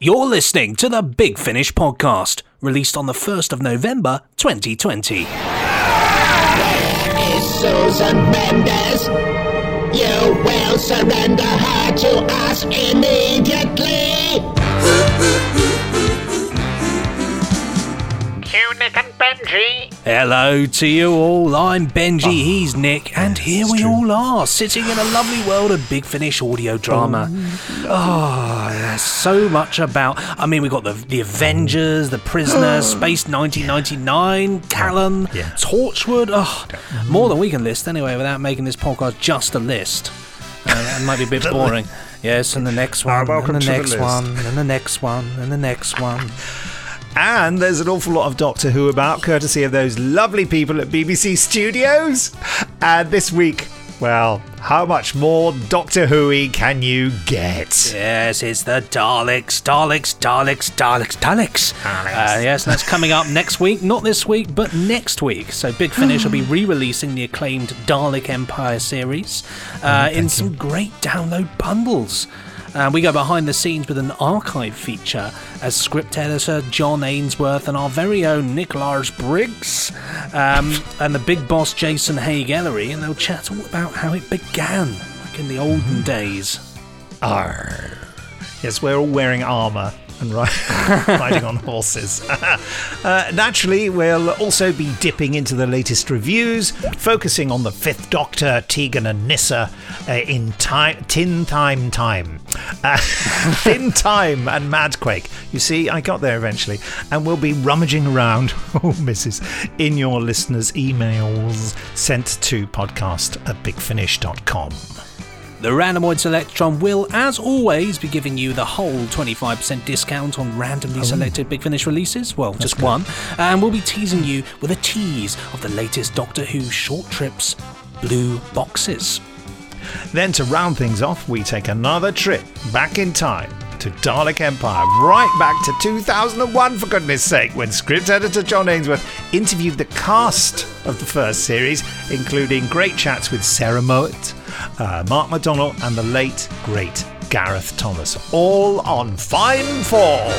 You're listening to the Big Finish podcast, released on the 1st of November 2020. is Susan Mendes. You will surrender her to us immediately. Benji. Hello to you all. I'm Benji, oh. he's Nick, and here we all are, sitting in a lovely world of Big Finish audio oh drama. Oh, there's so much about. I mean, we've got the, the Avengers, The Prisoner, Space 1999, Callan, Yeah. Torchwood. Oh, more than we can list anyway without making this podcast just a list. Uh, that might be a bit boring. Yes, and the next ah, one, welcome and the to the next one, and the next one, and the next one. And there's an awful lot of Doctor Who about, courtesy of those lovely people at BBC Studios. And this week, well, how much more Doctor Who can you get? Yes, it's the Daleks, Daleks, Daleks, Daleks, Daleks. Uh, yes, that's coming up next week. Not this week, but next week. So Big Finish will be re-releasing the acclaimed Dalek Empire series uh, in some great download bundles. Uh, we go behind the scenes with an archive feature as script editor John Ainsworth and our very own Nicholas Briggs um, and the big boss Jason Haigh-Ellery, and they'll chat all about how it began, like in the olden days. Arr. Yes, we're all wearing armour and ri- riding on horses. uh, naturally, we'll also be dipping into the latest reviews, focusing on the Fifth Doctor, Tegan and Nyssa uh, in Tin Time Time. Uh, Time and Madquake. You see, I got there eventually. And we'll be rummaging around, oh, missus, in your listeners' emails sent to podcast at bigfinish.com. The Randomoid Selectron will, as always, be giving you the whole 25% discount on randomly oh. selected Big Finish releases. Well, just one. And we'll be teasing you with a tease of the latest Doctor Who short trips, Blue Boxes. Then to round things off, we take another trip back in time to Dalek Empire, right back to 2001 for goodness sake, when script editor John Ainsworth interviewed the cast of the first series, including great chats with Sarah Mowat, uh, Mark McDonnell, and the late, great Gareth Thomas, all on fine form.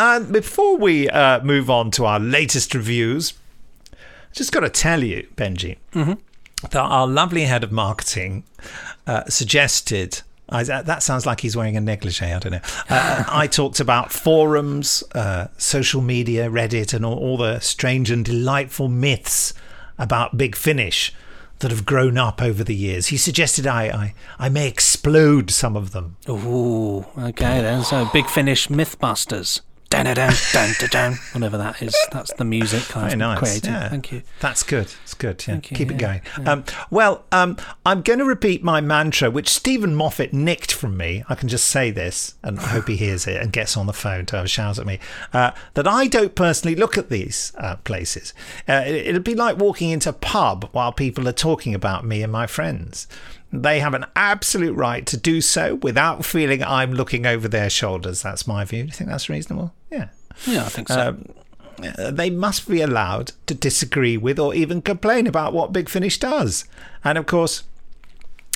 And before we uh, move on to our latest reviews, just got to tell you, Benji, that our lovely head of marketing uh, suggested. I, that that sounds like he's wearing a negligee. I don't know. Uh, I talked about forums, uh, social media, Reddit, and all, all the strange and delightful myths about Big Finish that have grown up over the years. He suggested I, I, I may explode some of them. Ooh, okay then. So Big Finish Mythbusters. Dun dun dun dun dun dun. Whatever that is. That's the music Very I've nice. created. yeah. Thank you. That's good. It's good. Yeah. Thank you, Keep it yeah, going. Um, well, um, I'm going to repeat my mantra, which Steven Moffat nicked from me. I can just say this, and I hope he hears it and gets on the phone to have a shout at me. Uh, that I don't personally look at these uh, places. Uh, it, it'd be like walking into a pub while people are talking about me and my friends. They have an absolute right to do so without feeling I'm looking over their shoulders. That's my view. Do you think that's reasonable? Yeah. Yeah, I think so. Um, they must be allowed to disagree with or even complain about what Big Finish does. And of course,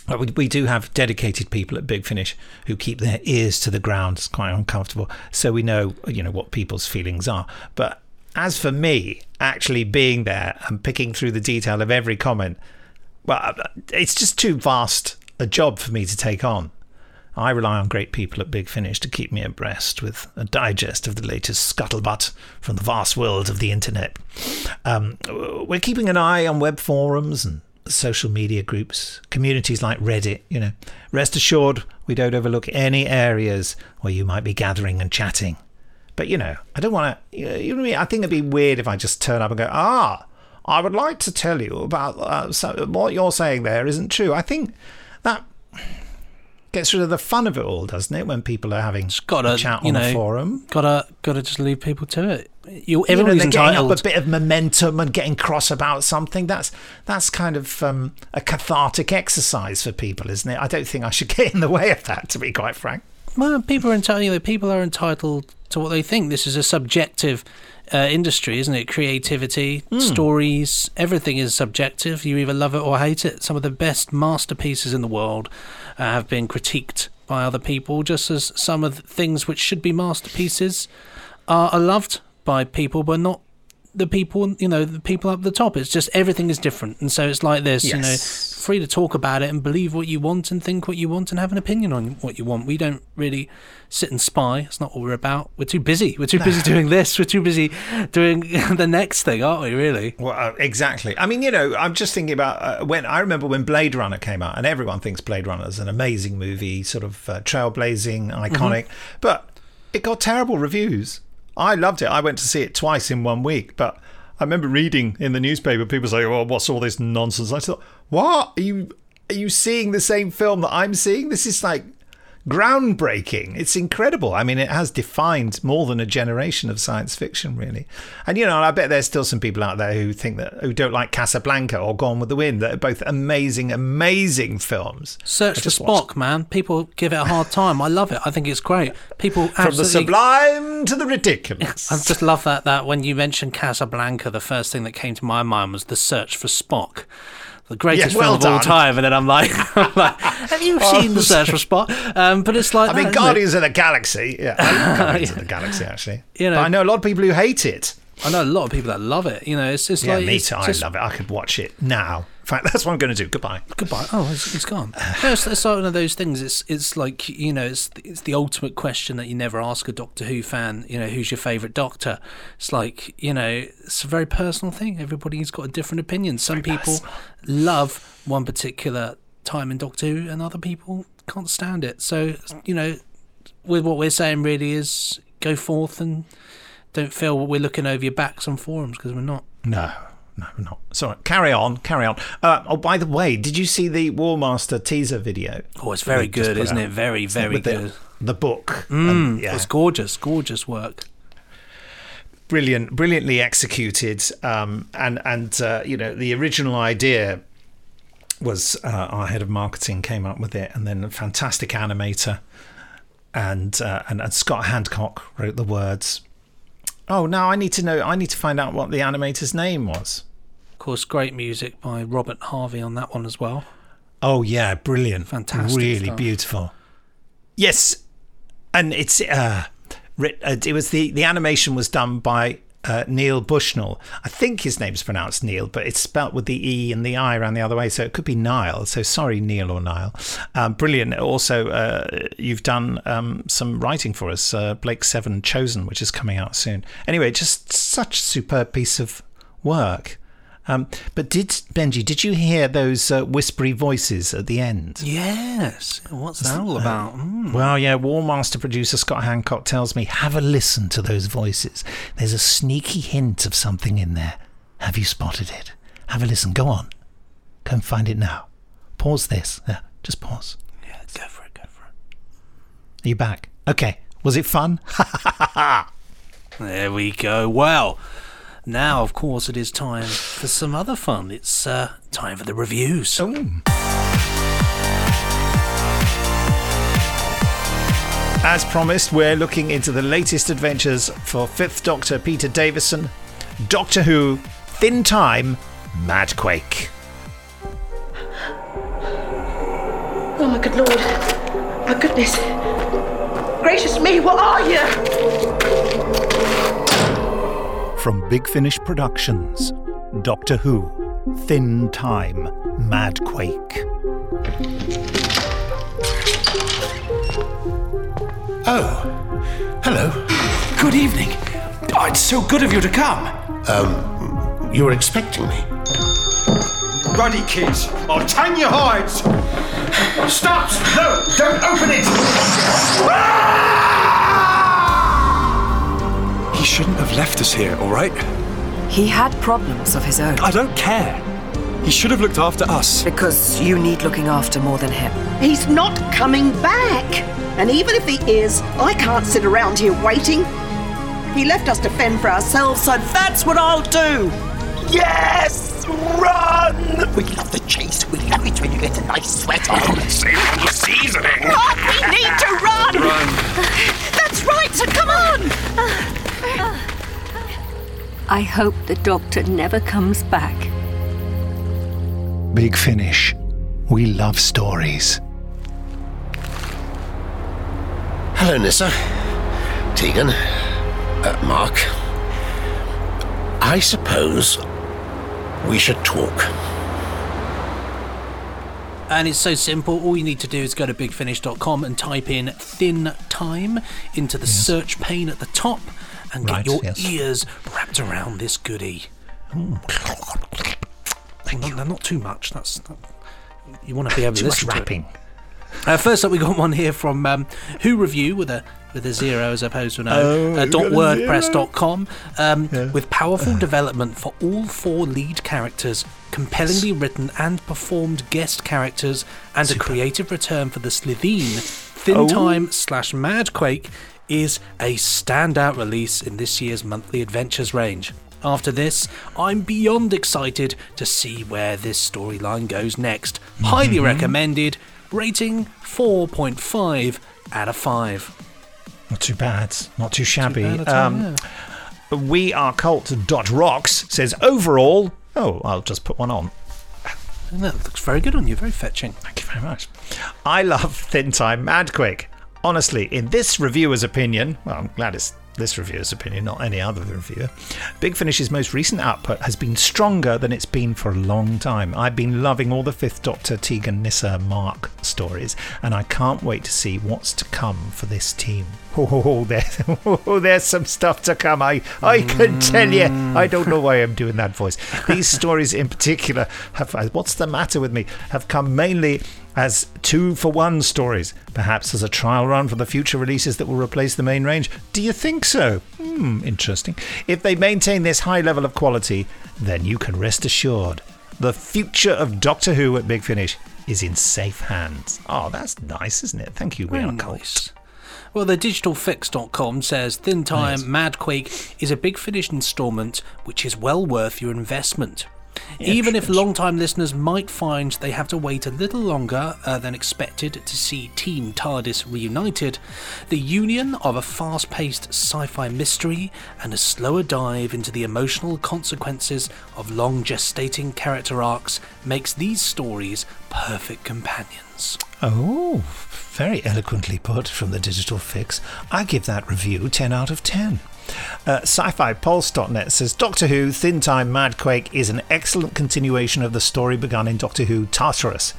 uh, we, we do have dedicated people at Big Finish who keep their ears to the ground. It's quite uncomfortable. So we know, you know, what people's feelings are. But as for me, actually being there and picking through the detail of every comment, well, uh, it's just too vast a job for me to take on. I rely on great people at Big Finish to keep me abreast with a digest of the latest scuttlebutt from the vast world of the internet. Um, we're keeping an eye on web forums and social media groups, communities like Reddit. You know, rest assured, we don't overlook any areas where you might be gathering and chatting. But you know, I don't want to. You know what I mean? I think it'd be weird if I just turn up and go, ah, I would like to tell you about uh, so, what you're saying there isn't true. I think that gets rid of the fun of it all, doesn't it? When people are having gotta, a chat on know, a forum. Gotta, gotta just leave people to it. You, You know, everybody's they're getting up a bit of momentum and getting cross about something. That's that's kind of um, a cathartic exercise for people, isn't it? I don't think I should get in the way of that, to be quite frank. Well, people are entitled. You know, people are entitled to what they think. This is a subjective uh, industry, isn't it? Creativity, stories, everything is subjective. You either love it or hate it. Some of the best masterpieces in the world uh, have been critiqued by other people, just as some of the things which should be masterpieces are, are loved by people, but not the people, you know, the people up the top. It's just everything is different, and so it's like this, you know, free to talk about it and believe what you want and think what you want and have an opinion on what you want. We don't really sit and spy. It's not what we're about. We're too busy. We're too busy doing this. We're too busy doing the next thing, aren't we? Really? Well, uh, exactly. I mean, you know, I'm just thinking about uh, when I remember when Blade Runner came out, and everyone thinks Blade Runner is an amazing movie, sort of uh, trailblazing, iconic, but it got terrible reviews. I loved it. I went to see it twice in one week, but I remember reading in the newspaper people say, "Well, what's all this nonsense?" I thought, "What are you? Are you seeing the same film that I'm seeing? This is like." Groundbreaking. It's incredible. I mean, it has defined more than a generation of science fiction, really. And you know, I bet there's still some people out there who think that who don't like Casablanca or Gone with the Wind. That are both amazing, amazing films. Search for Spock, watched- man. People give it a hard time. I love it. I think it's great. People From the sublime to the ridiculous. I just love that. That when you mentioned Casablanca, the first thing that came to my mind was the search for Spock. The greatest Yeah, well film of all time, and then I'm like, I'm like, "Have you seen the Search for Spock?" Um, but it's like, I mean, that, isn't it? Guardians of the Galaxy. Yeah, Guardians of the Galaxy actually. You know- but I know a lot of people who hate it. I know a lot of people that love it. You know, it's just Yeah, like me too. I just- love it. I could watch it now. In fact, that's what I'm going to do. Goodbye. Goodbye. Oh, it's, it's gone. No, it's, it's one of those things. It's it's like you know, it's it's the ultimate question that you never ask a Doctor Who fan. You know, who's your favourite Doctor? It's like you know, it's a very personal thing. Everybody's got a different opinion. Some people love one particular time in Doctor Who, and other people can't stand it. So you know, with what we're saying, really is go forth and don't feel we're looking over your backs on forums because we're not. No, no, not. Sorry. Carry on. Carry on. Uh, oh, by the way, did you see the War Master teaser video? Oh, it's very good, isn't out? it? Very, very With good. The, book. Mm, Um, yeah. It's gorgeous, gorgeous work. brilliant, brilliantly executed, um, and and uh, you know the original idea was uh, our head of marketing came up with it, and then a fantastic animator, and uh, and, and Scott Handcock wrote the words. Oh, now I need to know. I need to find out what the animator's name was. Of course, great music by Robert Harvey on that one as well. Oh yeah, brilliant, Fantastic really stuff. beautiful. Yes, and it's uh, uh, it was the the animation was done by uh, Neil Bushnell. I think his name's pronounced Neil, but it's spelt with the e and the i around the other way, so it could be Nile. So sorry, Neil or Nile. Um, brilliant. Also, uh, you've done um, some writing for us, uh, Blake Seven Chosen, which is coming out soon. Anyway, just such superb piece of work. Um, but did Benji? Did you hear those uh, whispery voices at the end? Yes. What's that all about? Mm. Well, yeah, War Master producer Scott Handcock tells me have a listen to those voices. There's a sneaky hint of something in there. Have you spotted it? Have a listen. Go on. Go and find it now. Pause this. Yeah, just pause. Yeah, go for it, go for it. Are you back? Okay. Was it fun? There we go. Well, now, of course, it is time for some other fun. It's uh, time for the reviews. As promised, we're looking into the latest adventures for Fifth Doctor Peter Davison, Doctor Who, Thin Time, Madquake. Oh my good lord. My goodness. Gracious me, what are you? From Big Finish Productions, Doctor Who, Thin Time, Madquake. Oh, hello. Good evening. Oh, it's so good of you to come. Um, you were expecting me. Ruddy kids, I'll tan your hides. Stop! No, don't open it! He shouldn't have left us here, all right? He had problems of his own. I don't care. He should have looked after us. Because you need looking after more than him. He's not coming back. And even if he is, I can't sit around here waiting. He left us to fend for ourselves, so that's what I'll do. Yes! Run! We love the chase. We love it when you get a nice sweat on. Save on the seasoning. Oh, we need to run! Run. That's right, so come on! I hope the doctor never comes back. Big Finish. We love stories. Hello, Nyssa. Tegan. Uh, Mark. I suppose we should talk. And it's so simple. All you need to do is go to bigfinish.com and type in thin time into the search pane at the top and Right, get your yes. ears wrapped around this goodie. Thank you. Not too much. That's that, you want to be able to much listen it. rapping. Uh, first up, we got one here from um, Who Review with a with a zero as opposed to an O. Oh, uh, dot wordpress.com um, with powerful development for all four lead characters, compellingly written and performed guest characters, and a creative return for the Slitheen. Thin Oh. Time slash Madquake is a standout release in this year's monthly adventures range. After this, I'm beyond excited to see where this storyline goes next. Highly Mm-hmm. recommended. Rating 4.5 out of 5. Not too bad. Not too shabby. all, um, We are cult dot rocks says overall. Oh, I'll just put one on. That looks very good on you, very fetching. Thank you very much. I love Thin Time Madquake. Honestly, in this reviewer's opinion, well, I'm glad it's this reviewer's opinion, not any other reviewer, Big Finish's most recent output has been stronger than it's been for a long time. I've been loving all the Fifth Doctor, Tegan, Nyssa, Mark stories, and I can't wait to see what's to come for this team. Oh, there, oh, there's some stuff to come. I, I can tell you. I don't know why I'm doing that voice. These stories in particular have. What's the matter with me? Have come mainly as two for one stories, perhaps as a trial run for the future releases that will replace the main range. Do you think so? Hmm, interesting. If they maintain this high level of quality, then you can rest assured the future of Doctor Who at Big Finish is in safe hands. Oh, that's nice, isn't it? Thank you, We Very Are nice. Well, the digitalfix.com says Thin Time Madquake is a big finish installment which is well worth your investment. Even if long-time listeners might find they have to wait a little longer uh, than expected to see Team TARDIS reunited, the union of a fast-paced sci-fi mystery and a slower dive into the emotional consequences of long gestating character arcs makes these stories perfect companions. Oh, very eloquently put from the Digital Fix. I give that review 10 out of 10. Uh, Sci-Fi-Pulse.net says Doctor Who Thin Time Madquake is an excellent continuation of the story begun in Doctor Who Tartarus.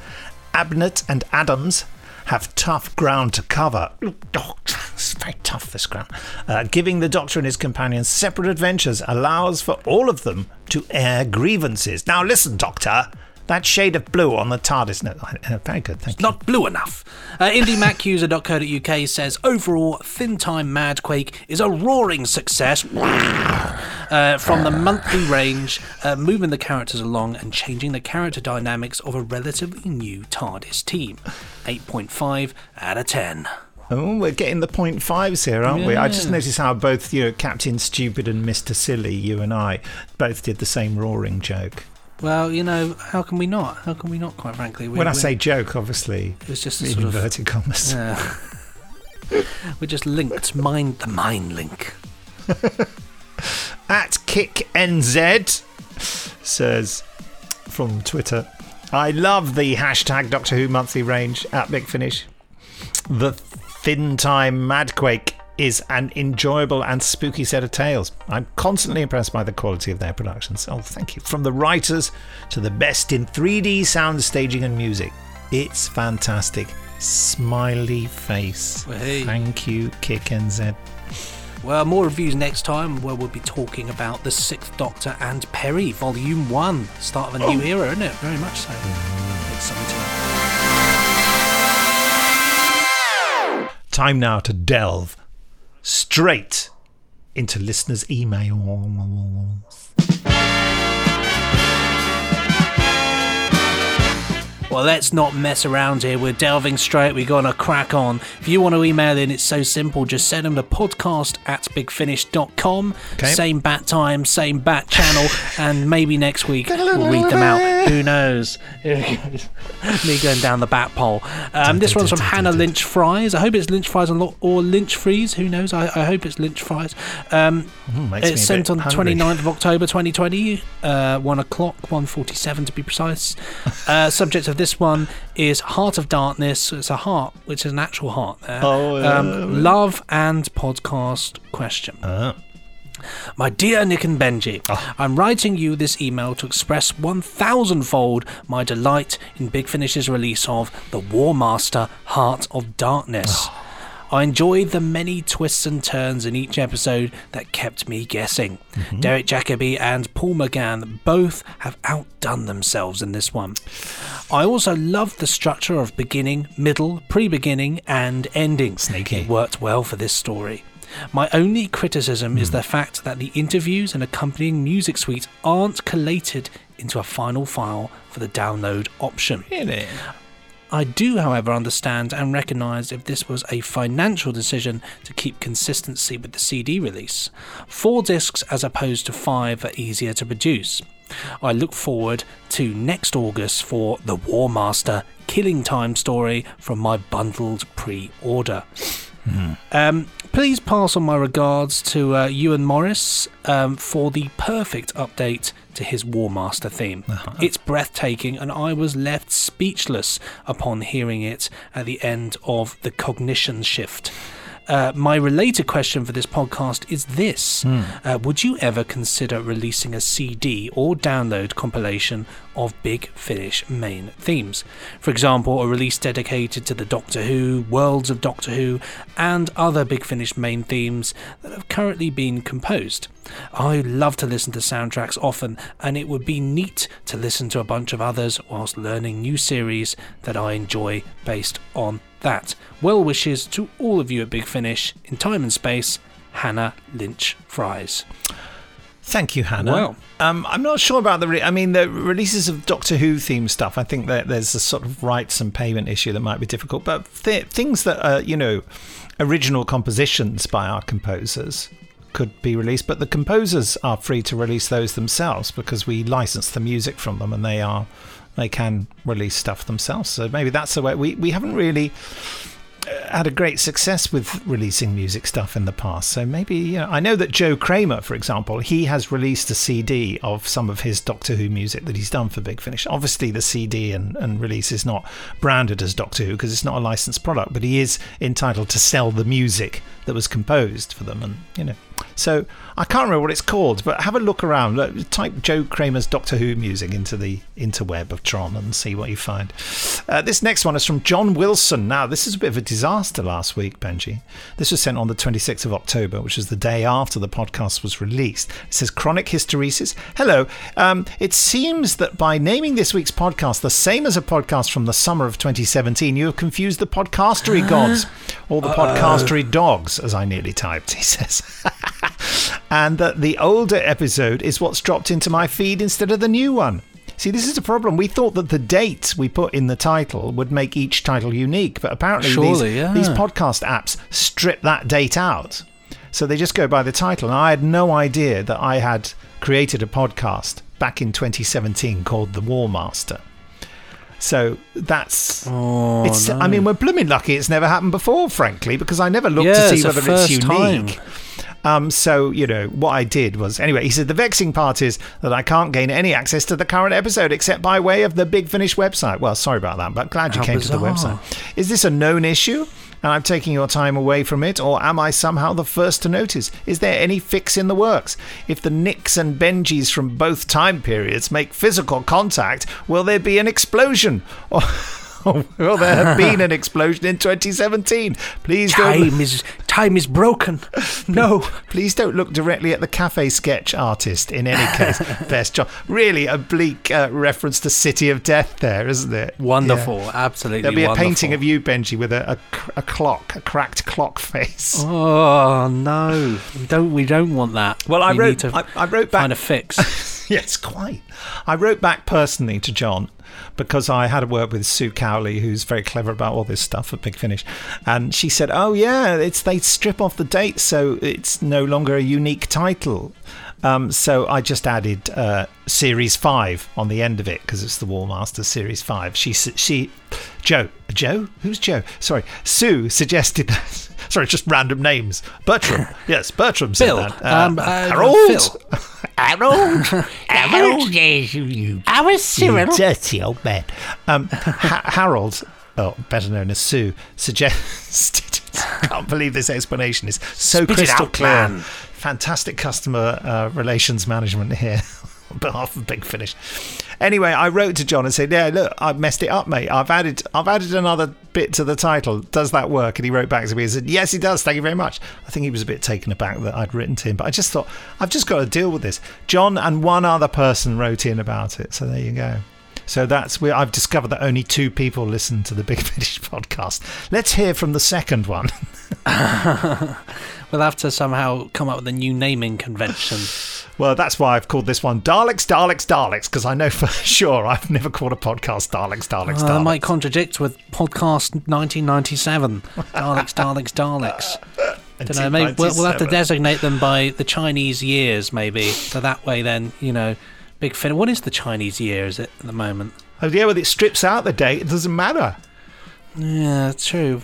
Abnett and Adams have tough ground to cover. It's very tough, this ground. Uh, giving the Doctor and his companions separate adventures allows for all of them to air grievances. Now, listen, Doctor. That shade of blue on the TARDIS. No, uh, very good, thank you. Not blue enough. Uh, IndieMacUser.co.uk says overall, Thin Time Madquake is a roaring success. Uh, from the monthly range, uh, moving the characters along and changing the character dynamics of a relatively new TARDIS team. 8.5 out of 10. Oh, we're getting the point fives here, aren't we? I just noticed how both, you know, Captain Stupid and Mr. Silly, you and I, both did the same roaring joke. Well, you know, how can we not? How can we not, quite frankly? We, when I say joke, obviously, It's just a sort of- inverted commas. Yeah. We're just linked. Mind the mind link. At Kick NZ says from Twitter, I love the hashtag Doctor Who monthly range at Big Finish. The Thin Time Madquake is an enjoyable and spooky set of tales. I'm constantly impressed by the quality of their productions. Oh, thank you. From the writers to the best in 3D sound staging and music. It's fantastic. Smiley face. Well, hey. Thank you, KickNZ. Well, more reviews next time where we'll be talking about The Sixth Doctor and Peri, Volume 1. Start of a new oh. era, isn't it? Very much so. Exciting. Time now to delve straight into listeners' emails. Well, let's not mess around here. We're delving straight. We're going to crack on. If you want to email in, it's so simple. Just send them to podcast at bigfinish.com. Okay. Same bat time, same bat channel, and maybe next week we'll read them out. Who knows? Me going down the bat pole. Um, this one's from Hannah Lynch Fries. I hope it's Lynch Fries or Lynch Fries. Who knows? I, I hope it's Lynch Fries. Um, Mm, makes me it's sent on the hungry. 29th of October 2020, uh, 1 o'clock, 1.47 to be precise. Uh, subject of this one is Heart of Darkness. It's a heart, which is an actual heart there. Oh, yeah. um, love and podcast question. Uh, My dear Nick and Benji, I'm writing you this email to express 1000-fold my delight in Big Finish's release of The War Master Heart of Darkness. I enjoyed the many twists and turns in each episode that kept me guessing. Mm-hmm. Derek Jacobi and Paul McGann both have outdone themselves in this one. I also loved the structure of beginning, middle, pre-beginning, and ending. Sneaky. It worked well for this story. My only criticism is hmm. the fact that the interviews and accompanying music suite aren't collated into a final file for the download option. really? I do, however, understand and recognise if this was a financial decision to keep consistency with the CD release. Four discs as opposed to five are easier to produce. I look forward to next August for The War Master Killing Time story from my bundled pre order. Um, please pass on my regards to uh, Ewan Morris um, for the perfect update to his War Master theme. It's breathtaking, and I was left speechless upon hearing it at the end of the cognition shift. Uh, my related question for this podcast is this uh, Would you ever consider releasing a CD or download compilation of Big Finish main themes? For example, a release dedicated to the Doctor Who, Worlds of Doctor Who, and other Big Finish main themes that have currently been composed. I love to listen to soundtracks often, and it would be neat to listen to a bunch of others whilst learning new series that I enjoy based on that. Well wishes to all of you at Big Finish in time and space, Hannah Lynch Fries. Thank you, Hannah. Well. um, I'm not sure about the. Re- I mean, the releases of Doctor Who theme stuff. I think that there's a sort of rights and payment issue that might be difficult. But th- things that are, you know, original compositions by our composers could be released. But the composers are free to release those themselves because we license the music from them, and they are they can release stuff themselves. So maybe that's the way. We we haven't really had a great success with releasing music stuff in the past. So maybe you know, I know that Joe Kraemer, for example, he has released a CD of some of his Doctor Who music that he's done for Big Finish. Obviously, the CD and, and release is not branded as Doctor Who because it's not a licensed product, but he is entitled to sell the music that was composed for them. And you know, so I can't remember what it's called, but have a look around. Look, type Joe Kraemer's Doctor Who music into the interweb of Tron and see what you find. Uh, this next one is from John Wilson. Now, this is a bit of a disaster last week, Benji. This was sent on the 26th of October, which is the day after the podcast was released. It says Chronic Hysteresis. Hello. Um, it seems that by naming this week's podcast the same as a podcast from the summer of 2017, you have confused the podcastery gods or the podcastery dogs, as I nearly typed, he says. and that the older episode is what's dropped into my feed instead of the new one. See, this is a problem. We thought that the date we put in the title would make each title unique, but apparently Surely, these, yeah. these podcast apps strip that date out. So they just go by the title. And I had no idea that I had created a podcast back in 2017 called The War Master. So that's Oh, it's. I mean, we're blooming lucky it's never happened before, frankly, because I never looked Yeah, to see whether it's unique. time. Um, so you know what I did was anyway. He said the vexing part is that I can't gain any access to the current episode except by way of the Big Finish website. Well, sorry about that, but glad you How came to the website. Is this a known issue? And I'm taking your time away from it, or am I somehow the first to notice? Is there any fix in the works? If the Nicks and Benjis from both time periods make physical contact, will there be an explosion? Or will there have been an explosion in 2017? Please don't. Time is time is broken. No. Please don't look directly at the cafe sketch artist in any case. Best job. Really a bleak uh, reference to City of Death there, isn't it? Wonderful, Yeah. absolutely. There'll be a painting of you, Benji, with a, a, a clock, a cracked clock face. Oh no! Don't we don't want that? Well, I We wrote- I- I wrote back- Find a fix. yes, quite. I wrote back personally to John because I had a word with Sue Cowley, who's very clever about all this stuff at Big Finish, and she said, "Oh yeah, it's they strip off the date, so it's no longer a unique title." Um, so I just added uh, Series Five on the end of it because it's the War Master Series Five. She she Joe Joe who's Joe? Sorry, Sue suggested that. Sorry, just random names. Bertram. Yes, Bertram said Bill. that. Um, uh, Harold. Harold! Harold! you, I was Cyril. You dirty old man. Um, ha- Harold, oh, better known as Sue, suggested. I can't believe this explanation is so Spit crystal out, clear. man. Fantastic customer uh, relations management here on behalf of Big Finish. Anyway, I wrote to John and said, "Yeah, look, I've messed it up, mate. I've added, I've added another bit to the title. Does that work?" And he wrote back to me and said, "Yes, it does. Thank you very much." I think he was a bit taken aback that I'd written to him, but I just thought I've just got to deal with this. John and one other person wrote in about it, so there you go. So that's where I've discovered that only two people listen to the Big Finish podcast. Let's hear from the second one. We'll have to somehow come up with a new naming convention. Well, that's why I've called this one Daleks, Daleks, Daleks, because I know for sure I've never called a podcast Daleks, Daleks, Uh, that Daleks. might contradict with podcast 1997. Daleks, Daleks, Daleks. Don't know. Maybe we'll, we'll have to designate them by the Chinese years, maybe. So that way, then you know, big fin. What is the Chinese year? Is it at the moment? Oh, yeah, well, it strips out the date. It doesn't matter. Yeah, true.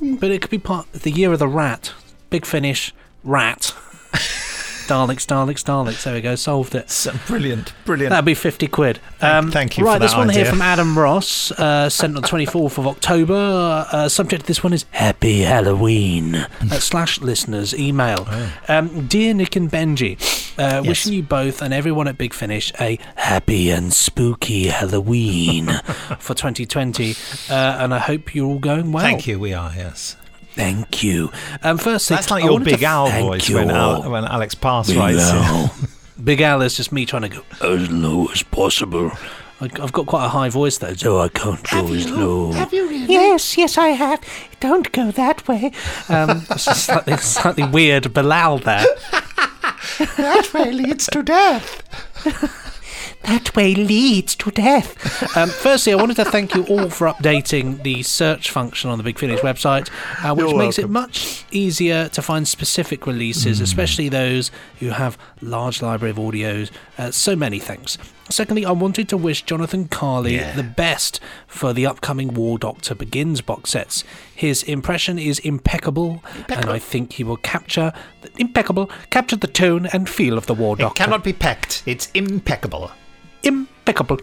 But it could be part the year of the rat. Big finish, rat. Daleks, Daleks, Daleks. There we go. Solved it. So brilliant, brilliant. That'd be 50 quid. Thank- thank you Right, this one here from Adam Ross, uh, sent on 24th of October. Uh, subject to this one is Happy Halloween. uh, slash listeners email. Oh. Um, Dear Nick and Benji, uh, wishing you both and everyone at Big Finish a happy and spooky Halloween for 2020. Uh, and I hope you're all going well. Thank you. We are, yes. Thank you. Um, firstly, That's like I your Big Al thank voice you when. Al, when Alex Pass Big writes. Al. Big Al is just me trying to go as low as possible. I- I've got quite a high voice though, so I can't go as low. Have you really? Yes, yes, I have. Don't go that way. Um, it's just slightly, slightly weird Bilal there. That way leads to death. That way leads to death. Um, firstly, I wanted to thank you all for updating the search function on the Big Finish website, uh, which You're makes it much easier to find specific releases, especially those who have large library of audios. Uh, so many thanks. Secondly, I wanted to wish Jonathon Carley Yeah. the best for the upcoming War Doctor Begins box sets. His impression is impeccable, and I think he will capture the, impeccable capture the tone and feel of the War Doctor. It cannot be pecked. It's impeccable. Impeccable.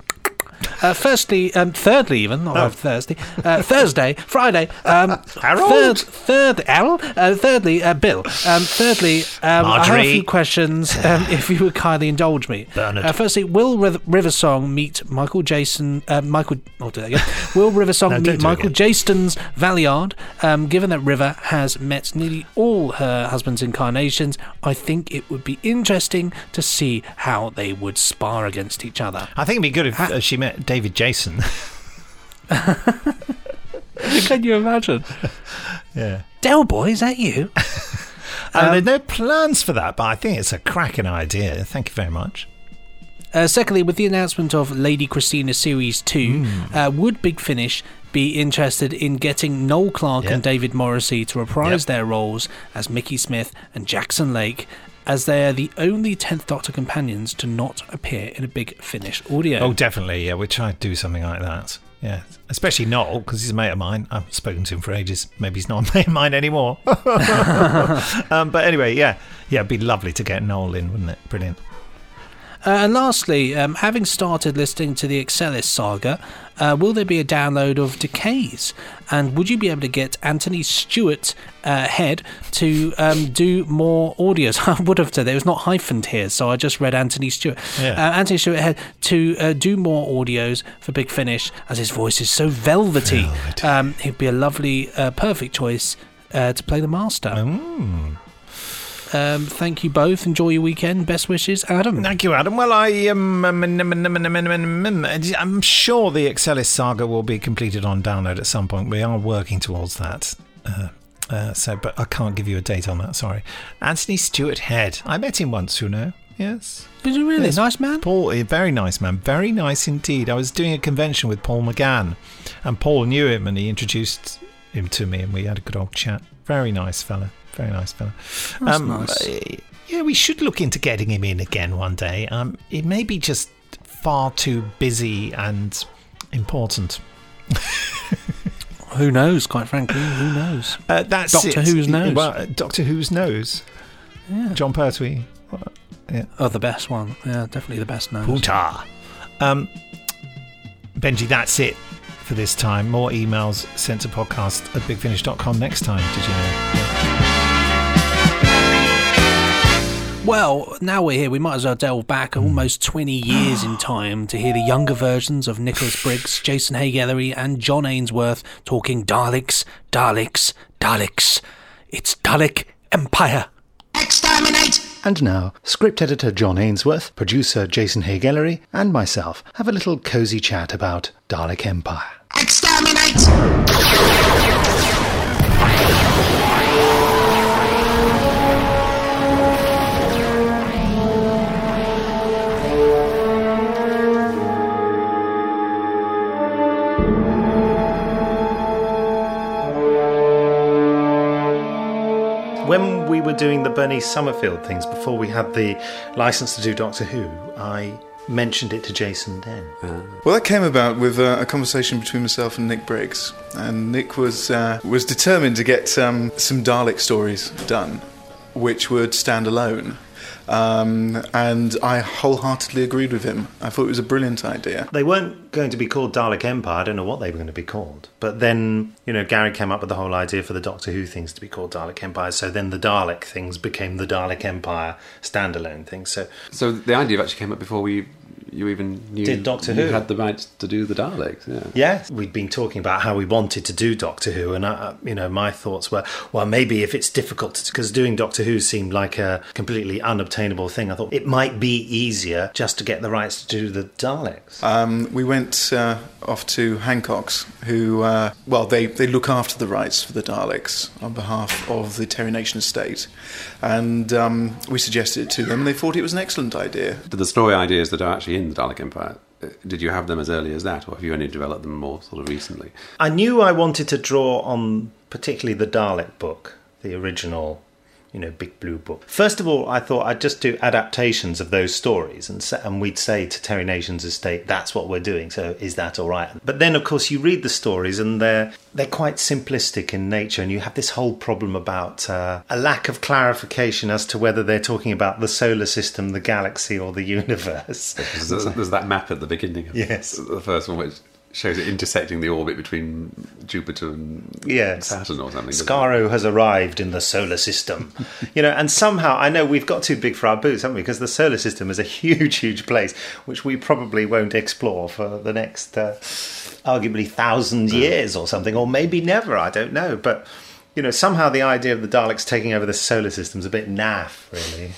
Uh, firstly, um, thirdly, even not Oh. Thursday, uh, Thursday, Friday. Um, Harold? Third, third, Al. Uh, thirdly, uh, Bill. Um, thirdly, um, I have a few questions. Um, if you would kindly indulge me. Bernard. Uh, firstly, will Riv- River Song meet Michael Jason? Uh, Michael. I'll do that again. Will River Song No, meet Michael again. Jayston's Valeyard? Um, given that River has met nearly all her husband's incarnations, I think it would be interesting to see how they would spar against each other. I think it'd be good if uh, she met David Jason. Can you imagine? yeah. Del Boy, is that you? Uh, there's no plans for that, but I think it's a cracking idea. Thank you very much. Uh, secondly, with the announcement of Lady Christina Series 2, uh, would Big Finish be interested in getting Noel Clarke Yeah. and David Morrissey to reprise Yep. their roles as Mickey Smith and Jackson Lake, as they are the only 10th Doctor companions to not appear in a Big Finish audio? Oh, definitely. Yeah, we try to do something like that. Yeah, especially Noel because he's a mate of mine. I've spoken to him for ages. Maybe he's not a mate of mine anymore. um, but anyway, yeah, yeah, it'd be lovely to get Noel in, wouldn't it? Brilliant. Uh, and lastly, um, having started listening to the Excelis saga, uh, will there be a download of Decays? And would you be able to get Anthony Stewart uh, head to um, do more audios? I would have said there was not hyphened here, so I just read Anthony Stewart. Yeah. Uh, Anthony Stewart head to uh, do more audios for Big Finish, as his voice is so velvety. Velvety. Um, he'd be a lovely, uh, perfect choice uh, to play the master. Mm. Um, thank you both. Enjoy your weekend. Best wishes, Adam. Thank you, Adam. Well, I um, I'm sure the Excelis saga will be completed on download at some point. We are working towards that. Uh, uh, so, but I can't give you a date on that. Sorry. Anthony Stewart Head. I met him once, you know. Yes. Did you really yes. nice man? Paul, very nice man, very nice indeed. I was doing a convention with Paul McGann, and Paul knew him, and he introduced him to me, and we had a good old chat. Very nice fella, very nice fella. That's nice. uh, Yeah, we should look into getting him in again one day. Um, he may be just far too busy and important. Who knows? Quite frankly, who knows? Uh, that's Doctor it. Who's nose. Well, uh, Doctor Who's nose. Jon Pertwee. Oh, the best one. Yeah, definitely the best nose. Puta. Um, Benji, that's it for this time. More emails sent to podcast at bigfinish.com next time. Did you know? Well, now we're here, we might as well delve back hmm. almost 20 years in time to hear the younger versions of Nicholas Briggs, Jason Haigh and John Ainsworth talking Daleks, Daleks, Daleks. It's Dalek Empire. Exterminate! And now, script editor John Ainsworth, producer Jason Haigh and myself have a little cosy chat about Dalek Empire. When we were doing the Bernie Summerfield things before we had the license to do Doctor Who, I mentioned it to Jason then. Well, that came about with uh, a conversation between myself and Nick Briggs, and Nick was uh, was determined to get um, some Dalek stories done, which would stand alone. Um, and I wholeheartedly agreed with him. I thought it was a brilliant idea. They weren't going to be called Dalek Empire. I don't know what they were going to be called. But then, you know, Gary came up with the whole idea for the Doctor Who things to be called Dalek Empire. So then the Dalek things became the Dalek Empire standalone thing. So So the idea actually came up before we you even knew Did Doctor you Who. had the rights to do the Daleks. Yeah. Yeah, we'd been talking about how we wanted to do Doctor Who, and uh, you know, my thoughts were, well, maybe if it's difficult, because doing Doctor Who seemed like a completely unobtainable thing. I thought it might be easier just to get the rights to do the Daleks. Um, we went uh, off to Hancock's, who, uh, well, they, they look after the rights for the Daleks on behalf of the Terry Nation estate. And um, we suggested it to them, and they thought it was an excellent idea. The story ideas that are actually in the Dalek Empire, uh, did you have them as early as that, or have you only developed them more sort of recently? I knew I wanted to draw on particularly the Dalek book, the original, you know, Big Blue book. First of all, I thought I'd just do adaptations of those stories, and and we'd say to Terry Nation's estate, "That's what we're doing." So is that all right? But then, of course, you read the stories, and they're they're quite simplistic in nature, and you have this whole problem about uh, a lack of clarification as to whether they're talking about the solar system, the galaxy, or the universe. There's, there's that map at the beginning of Yes. the first one, which shows it intersecting the orbit between Jupiter and Yes. Saturn or something. Skaro has arrived in the solar system. you know, and somehow I know we've got too big for our boots, haven't we? Because the solar system is a huge, huge place, which we probably won't explore for the next, uh, arguably, thousand years or something, or maybe never. I don't know. But, you know, somehow the idea of the Daleks taking over the solar system is a bit naff, really.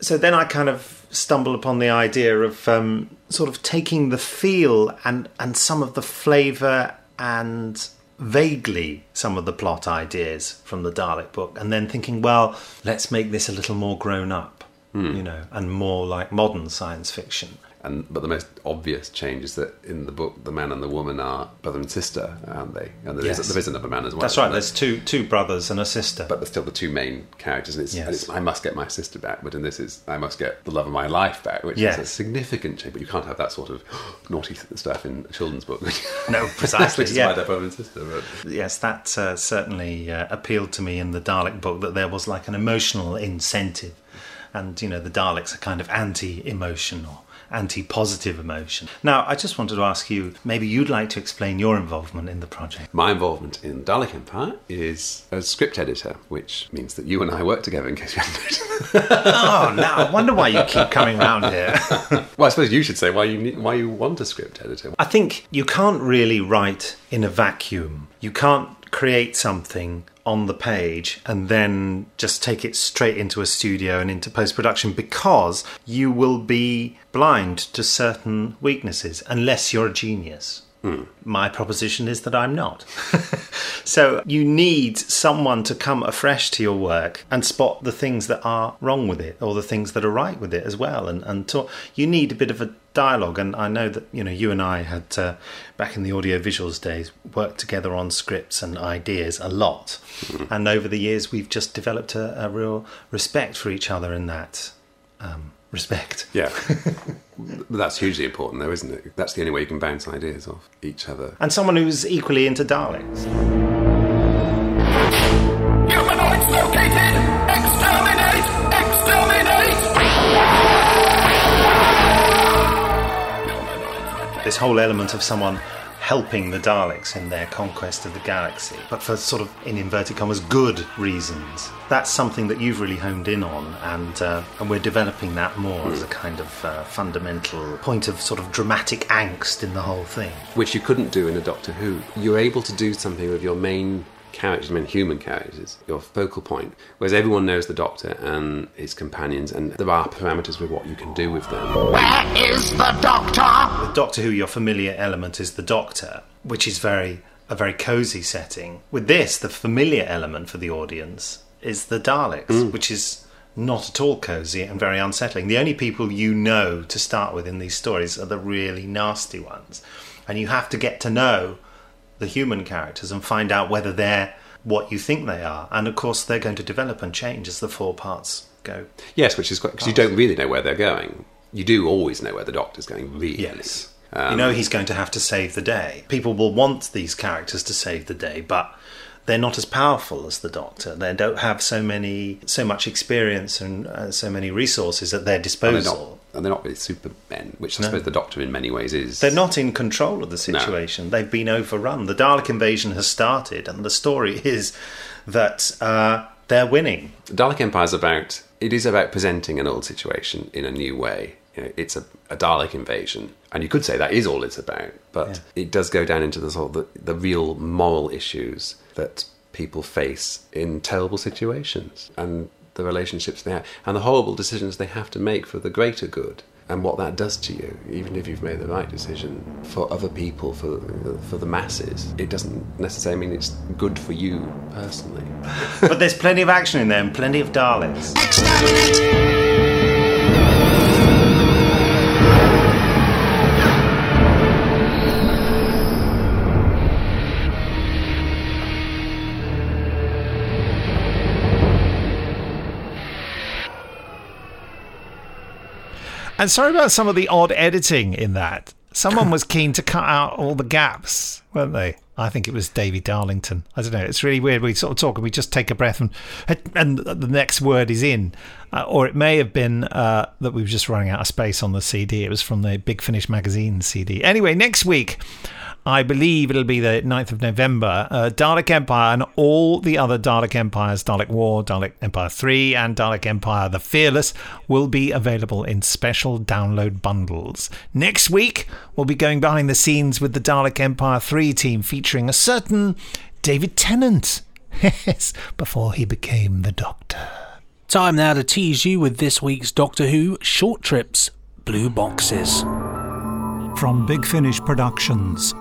So then I kind of stumbled upon the idea of um, sort of taking the feel and, and some of the flavour and vaguely some of the plot ideas from the Dalek book, and then thinking, well, let's make this a little more grown up, you know, and more like modern science fiction. And but the most obvious change is that in the book, the man and the woman are brother and sister, aren't they? And there, is, Yes. there is another man as well. That's right. There's two two brothers and a sister. but there's still the two main characters, and it's, and it's I must get my sister back, but in this is I must get the love of my life back, which Yes. is a significant change. But you can't have that sort of naughty stuff in a children's book. No, precisely, Which is yeah. brother and sister. But yes, that uh, certainly uh, appealed to me in the Dalek book that there was like an emotional incentive, and you know the Daleks are kind of anti-emotion or anti-positive emotion. Now, I just wanted to ask you, maybe you'd like to explain your involvement in the project. my involvement in Dalek Empire is as script editor, which means that you and I work together. In case you hadn't noticed. oh, now I wonder why you keep coming round here. well, I suppose you should say why you need, why you want a script editor. I think you can't really write in a vacuum. You can't create something on the page and then just take it straight into a studio and into post production because you will be blind to certain weaknesses unless you're a genius. My proposition is that I'm not. so you need someone to come afresh to your work and spot the things that are wrong with it or the things that are right with it as well. And, and talk. you need a bit of a dialogue. And I know that you know you and I had uh, back in the audio visuals days worked together on scripts and ideas a lot. And over the years, we've just developed a, a real respect for each other in that um, respect. Yeah. That's hugely important, though, isn't it? That's the only way you can bounce ideas off each other. And someone who's equally into Daleks. Humanoids located! Exterminate! Exterminate! This whole element of someone helping the Daleks in their conquest of the galaxy, but for sort of, in inverted commas, good reasons. That's something that you've really honed in on, and uh, and we're developing that more as a kind of uh, fundamental point of sort of dramatic angst in the whole thing. Which you couldn't do in a Doctor Who. You're able to do something with your main characters, main human characters, your focal point, whereas everyone knows the Doctor and his companions, and there are parameters with what you can do with them. Where is the Doctor? With Doctor Who, your familiar element is the Doctor, which is very a very cosy setting. With this, the familiar element for the audience is the Daleks, mm. which is not at all cozy and very unsettling. The only people you know to start with in these stories are the really nasty ones, and you have to get to know the human characters and find out whether they're what you think they are. And of course, they're going to develop and change as the four parts go. Yes, which is because you don't really know where they're going. You do always know where the Doctor's going, really. Yes. Um, you know he's going to have to save the day. People will want these characters to save the day, but they're not as powerful as the Doctor. They don't have so many, so much experience and uh, so many resources at their disposal. And they're not really supermen, which I No. suppose the Doctor in many ways is. They're not in control of the situation. They've been overrun. The Dalek invasion has started, and the story is that uh, they're winning. The Dalek Empire is about. It is about presenting an old situation in a new way. You know, it's a, a Dalek invasion, and you could say that is all it's about. But it does go down into the sort of the, the real moral issues that people face in terrible situations, and the relationships they have, and the horrible decisions they have to make for the greater good. And what that does to you, even if you've made the right decision for other people, for for the masses, it doesn't necessarily mean it's good for you personally. but there's plenty of action in there and plenty of Daleks. And sorry about some of the odd editing in that. Someone was keen to cut out all the gaps, weren't they? I think it was Davy Darlington. I don't know. It's really weird. We sort of talk and we just take a breath and and the next word is in. Uh, or it may have been uh, that we were just running out of space on the CD. It was from the Big Finish magazine CD. Anyway, next week, I believe it'll be the 9th of November, uh, Dalek Empire and all the other Dalek Empires, Dalek War, Dalek Empire 3, and Dalek Empire the Fearless, will be available in special download bundles. Next week, we'll be going behind the scenes with the Dalek Empire 3 team featuring a certain David Tennant. Yes, before he became the Doctor. Time now to tease you with this week's Doctor Who Short Trips Blue Boxes. From Big Finish Productions.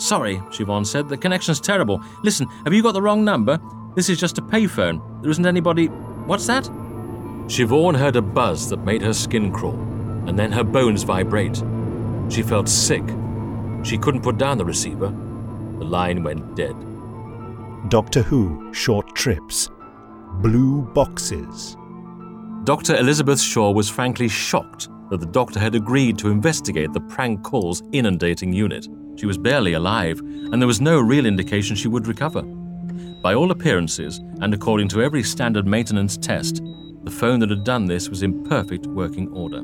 Sorry, Siobhan said, the connection's terrible. Listen, have you got the wrong number? This is just a payphone. There isn't anybody. What's that? Siobhan heard a buzz that made her skin crawl, and then her bones vibrate. She felt sick. She couldn't put down the receiver. The line went dead. Doctor Who Short Trips. Blue Boxes. Dr. Elizabeth Shaw was frankly shocked that the doctor had agreed to investigate the prank calls inundating UNIT. She was barely alive, and there was no real indication she would recover. By all appearances, and according to every standard maintenance test, the phone that had done this was in perfect working order.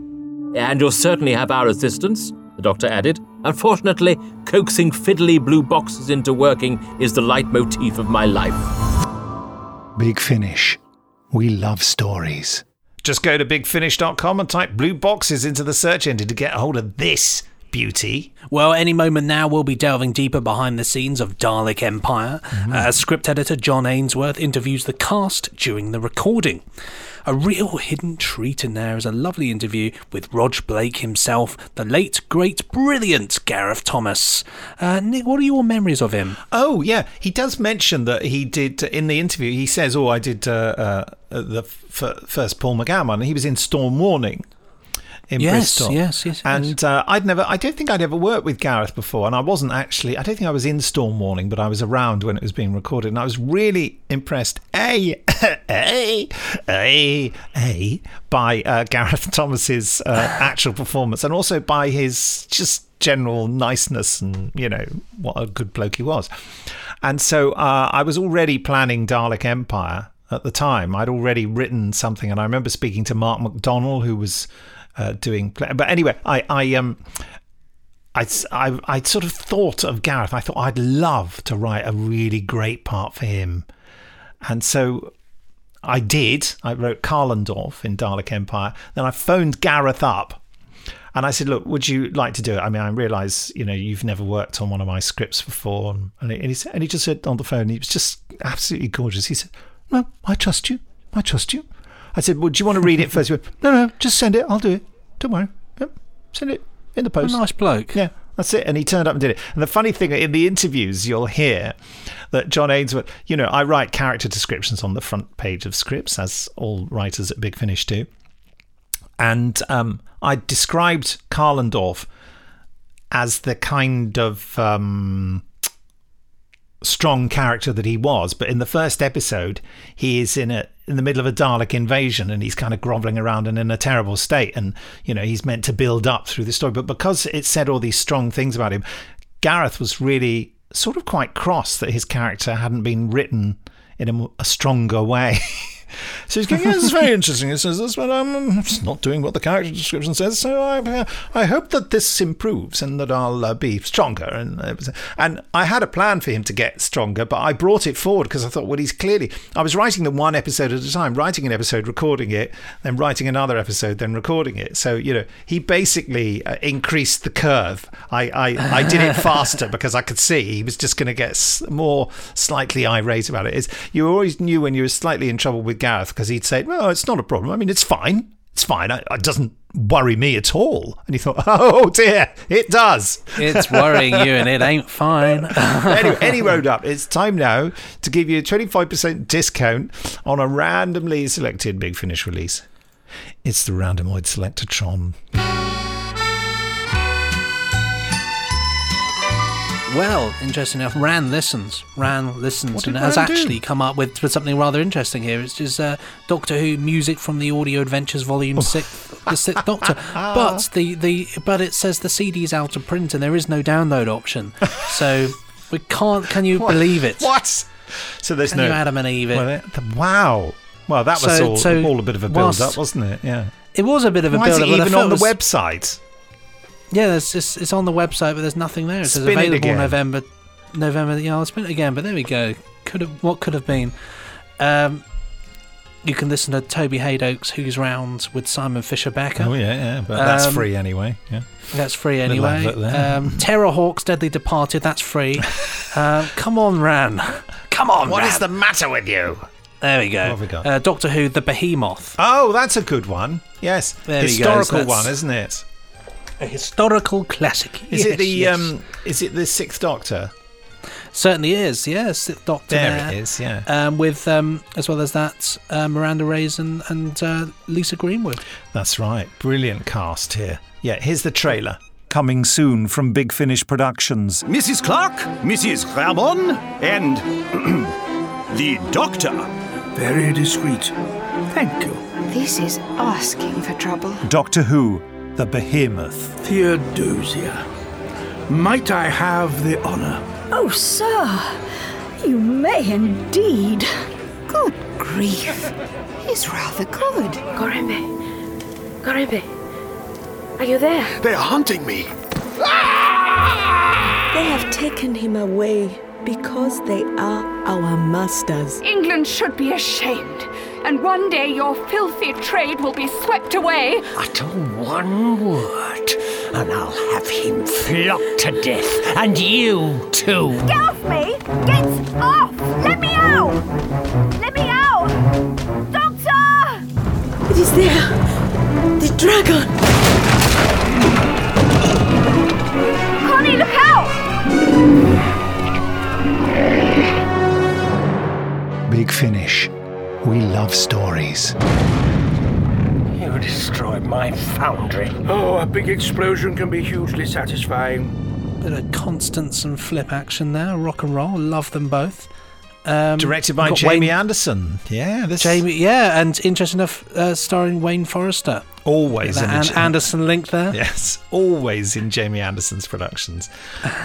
And you'll certainly have our assistance, the doctor added. Unfortunately, coaxing fiddly blue boxes into working is the leitmotif of my life. Big Finish. We love stories. Just go to bigfinish.com and type blue boxes into the search engine to get a hold of this beauty. Well, any moment now, we'll be delving deeper behind the scenes of Dalek Empire as script editor John Ainsworth interviews the cast during the recording. A real hidden treat in there is a lovely interview with Roj Blake himself, the late, great, brilliant Gareth Thomas. Uh, Nick, what are your memories of him? Oh, yeah. He does mention that he did, in the interview, he says, Oh, I did uh, uh, the f- first Paul one. He was in Storm Warning. In Yes, Bristol. yes, yes, yes. And uh, I'd never, I don't think I'd ever worked with Gareth before, and I wasn't actually. I don't think I was in Storm Warning, but I was around when it was being recorded, and I was really impressed. A, a, a, a by uh, Gareth Thomas's uh, actual performance, and also by his just general niceness and you know what a good bloke he was. And so uh, I was already planning Dalek Empire at the time. I'd already written something, and I remember speaking to Mark McDonnell, who was uh, doing. But anyway, I, I um. I, I, I sort of thought of Gareth. I thought I'd love to write a really great part for him. And so I did. I wrote Kalendorf in Dalek Empire. Then I phoned Gareth up and I said, "Look, would you like to do it? I mean, I realise you know you've never worked on one of my scripts before." And, he, and, he, said, and he just said on the phone, he was just absolutely gorgeous. He said, "No, I trust you. I trust you." I said, "Well, do you want to read it first? He went, no, no, just send it. I'll do it. Don't worry. Yep, send it in the post." A nice bloke. Yeah, that's it. And he turned up and did it. And the funny thing in the interviews, you'll hear that John Ainsworth, you know, I write character descriptions on the front page of scripts, as all writers at Big Finish do. And um, I described Kalendorf as the kind of um, strong character that he was. But in the first episode, he is in a in the middle of a Dalek invasion and he's kind of groveling around and in a terrible state. And you know he's meant to build up through the story, but because it said all these strong things about him, Gareth was really sort of quite cross that his character hadn't been written in a, a stronger way. So he's going, this is very interesting. He says this, but I'm not doing what the character description says. So I, I hope that this improves and that I'll uh, be stronger. And uh, and I had a plan for him to get stronger, but I brought it forward because I thought, well, he's clearly. I was writing them one episode at a time, writing an episode, recording it, then writing another episode, then recording it. So you know, he basically uh, increased the curve. I I, I did it faster because I could see he was just going to get more slightly irate about it. Is you always knew when you were slightly in trouble with Gareth because he'd say, "Well, it's not a problem. I mean, it's fine. It's fine. It, it doesn't worry me at all." And he thought, "Oh dear, it does. It's worrying you, and it ain't fine." anyway, and he wrote up, "It's time now to give you a twenty-five percent discount on a randomly selected Big Finish release. It's the Randomoid Selectatron." Well, interesting enough, Ran listens. Ran listens and has do? actually come up with, with something rather interesting here. It's just uh, Doctor Who music from the Audio Adventures Oh. Volume Six, the Sixth Doctor. But the, the but it says the CD's out of print and there is no download option. So we can't. Can you What? believe it? What? So there's Can no you Adam and Eve it? Well, wow. Well, that was So- all, so all a bit of a build-up, wasn't it? Yeah. It was a bit of a Why is build it up. but I even on the website? Yeah, it's just it's on the website, but there's nothing there. It says Spin it available again. November, November. Yeah, I'll spin it again. But there we go. Could have what could have been. Um, you can listen to Toby Hadoke's "Who's Round" with Simon Fisher Becker. Oh yeah, yeah, but that's Um, free anyway. Yeah. That's free anyway. Um, Terrahawks Deadly Departed. That's free. uh, come on, Ran. Come on. What Ran. is the matter with you? There we go. We? Uh, Doctor Who: The Behemoth. Oh, that's a good one. Yes, There historical one, isn't it? A historical classic. Is Yes, it the yes. um? Is it the Sixth Doctor? Certainly is. Yes, Doctor. There it is, yeah. Um, with um, as well as that, uh, Miranda Raison and, and uh, Lisa Greenwood. That's right. Brilliant cast here. Yeah, here's the trailer. Coming soon from Big Finish Productions. Mrs. Clarke, Mrs. Ramon, and the Doctor. Very discreet. Thank you. This is asking for trouble. Doctor Who, the Behemoth. Theodosia. Might I have the honor? Oh, sir, you may indeed. Good grief. He's rather good. Gorimbe. Gorimbe. Are you there? They're hunting me. They have taken him away because they are our masters. England should be ashamed. And one day your filthy trade will be swept away. Utter one word, and I'll have him flogged to death, and you too. Get off me! Get off! Let me out! Let me out! Doctor! It is there! The dragon! Connie, look out! Big Finish. We love stories. You destroyed my foundry. Oh, a big explosion can be hugely satisfying. Bit of Constance and Flip action there, rock and roll. Love them both. Um, Directed by Jamie Wayne- Anderson. Yeah, this Jamie, yeah, and interesting enough, uh, starring Wayne Forester. always That in An- the Ja- Anderson link there. Yes, always in Jamie Anderson's productions,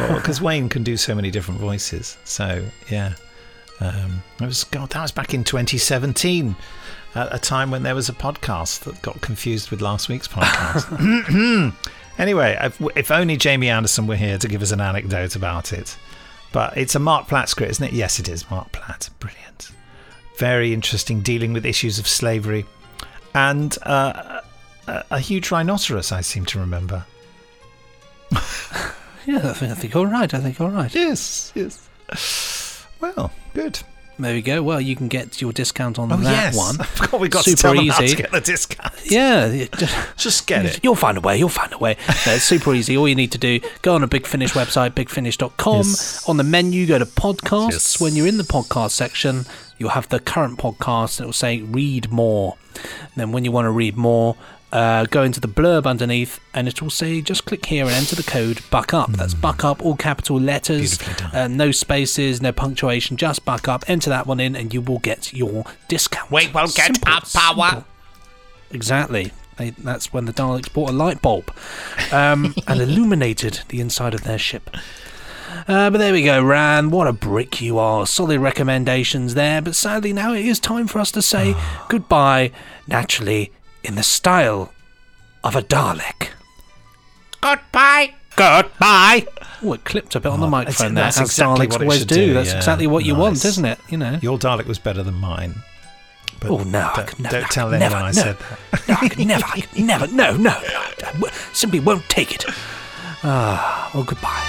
because Wayne can do so many different voices. So yeah, um, it was God. That was back in 2017, at a time when there was a podcast that got confused with last week's podcast. anyway, if, if only Jamie Anderson were here to give us an anecdote about it. But it's a Marc Platt script, isn't it? Yes, it is. Marc Platt, brilliant, very interesting, dealing with issues of slavery, and uh, a, a huge rhinoceros. I seem to remember. Yeah, I think, I think all right. I think all right. Yes, yes. Well, good. There we go. Well, you can get your discount on Oh, that yes. one. I forgot we got to super tell them easy. how to get the discount. Yeah, just, just get it. You'll find a way. You'll find a way. No, it's super easy. All you need to do go on a Big Finish website, bigfinish.com. Yes. On the menu, go to podcasts. Yes. When you're in the podcast section, you'll have the current podcast. and It will say read more. then when you want to read more. Uh, go into the blurb underneath, and it will say just click here and enter the code buck up. That's Hmm. buck up, all capital letters, uh, no spaces, no punctuation, just buck up. Enter that one in, and you will get your discount. We will get Simple, our power. simple. Exactly. They, that's when the Daleks bought a light bulb um, and illuminated the inside of their ship. Uh, but there we go, Ran. What a brick you are. Solid recommendations there. But sadly, now it is time for us to say goodbye, naturally, in the style of a Dalek. Goodbye. Goodbye. Oh, it clipped a bit on the Oh, microphone there, that's as exactly Daleks what it always should do. do, That's yeah. exactly what you want, Nice. isn't it? You know. Your Dalek was better than mine. But Oh no! I Don't, could never, don't I tell could anyone never, I no. said that. No, I could never, I could never, no, no, I, I w- simply won't take it. Ah, well, goodbye.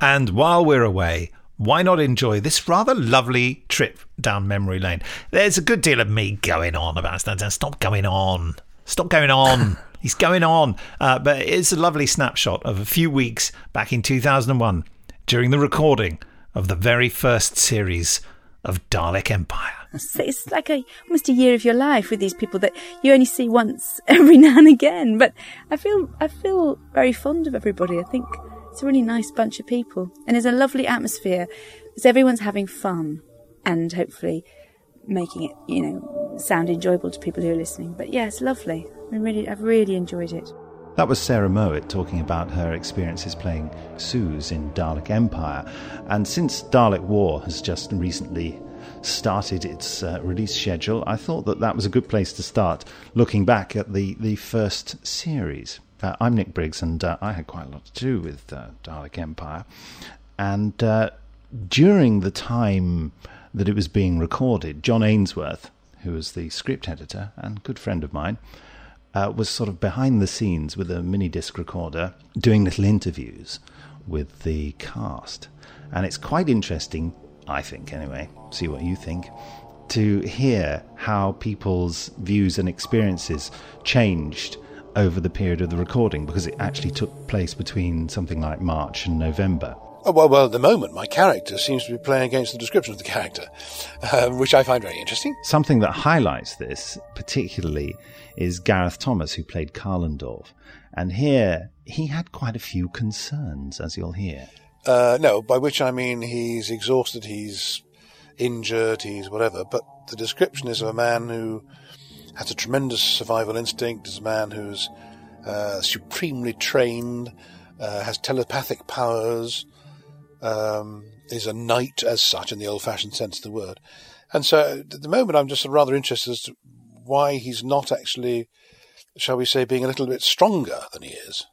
And while we're away, why not enjoy this rather lovely trip down memory lane? There's a good deal of me going on about that. Stop going on. Stop going on. He's going on. Uh, but it's a lovely snapshot of a few weeks back in 2001 during the recording of the very first series of Dalek Empire. It's like a almost a year of your life with these people that you only see once every now and again. But I feel I feel very fond of everybody. I think it's a really nice bunch of people, and there's a lovely atmosphere because everyone's having fun and hopefully making it you know sound enjoyable to people who are listening. But yeah, it's lovely. I really I've really enjoyed it. That was Sarah Mowat talking about her experiences playing Suze in Dalek Empire. And since Dalek War has just recently started its uh, release schedule, I thought that that was a good place to start looking back at the, the first series. Uh, I'm Nick Briggs, and uh, I had quite a lot to do with uh, Dalek Empire. And uh, during the time that it was being recorded, John Ainsworth, who was the script editor and good friend of mine, uh, was sort of behind the scenes with a mini disc recorder doing little interviews with the cast. And it's quite interesting, I think, anyway, see what you think, to hear how people's views and experiences changed over the period of the recording because it actually took place between something like March and November. Oh, well, well, at the moment, my character seems to be playing against the description of the character, um, which I find very interesting. Something that highlights this particularly is Gareth Thomas, who played Kalendorf. And here, he had quite a few concerns, as you'll hear. Uh, no, by which I mean he's exhausted, he's injured, he's whatever. But the description is of a man who has a tremendous survival instinct, is a man who's uh, supremely trained, uh, has telepathic powers, um, is a knight as such in the old-fashioned sense of the word. And so at the moment I'm just rather interested as to why he's not actually, shall we say, being a little bit stronger than he is.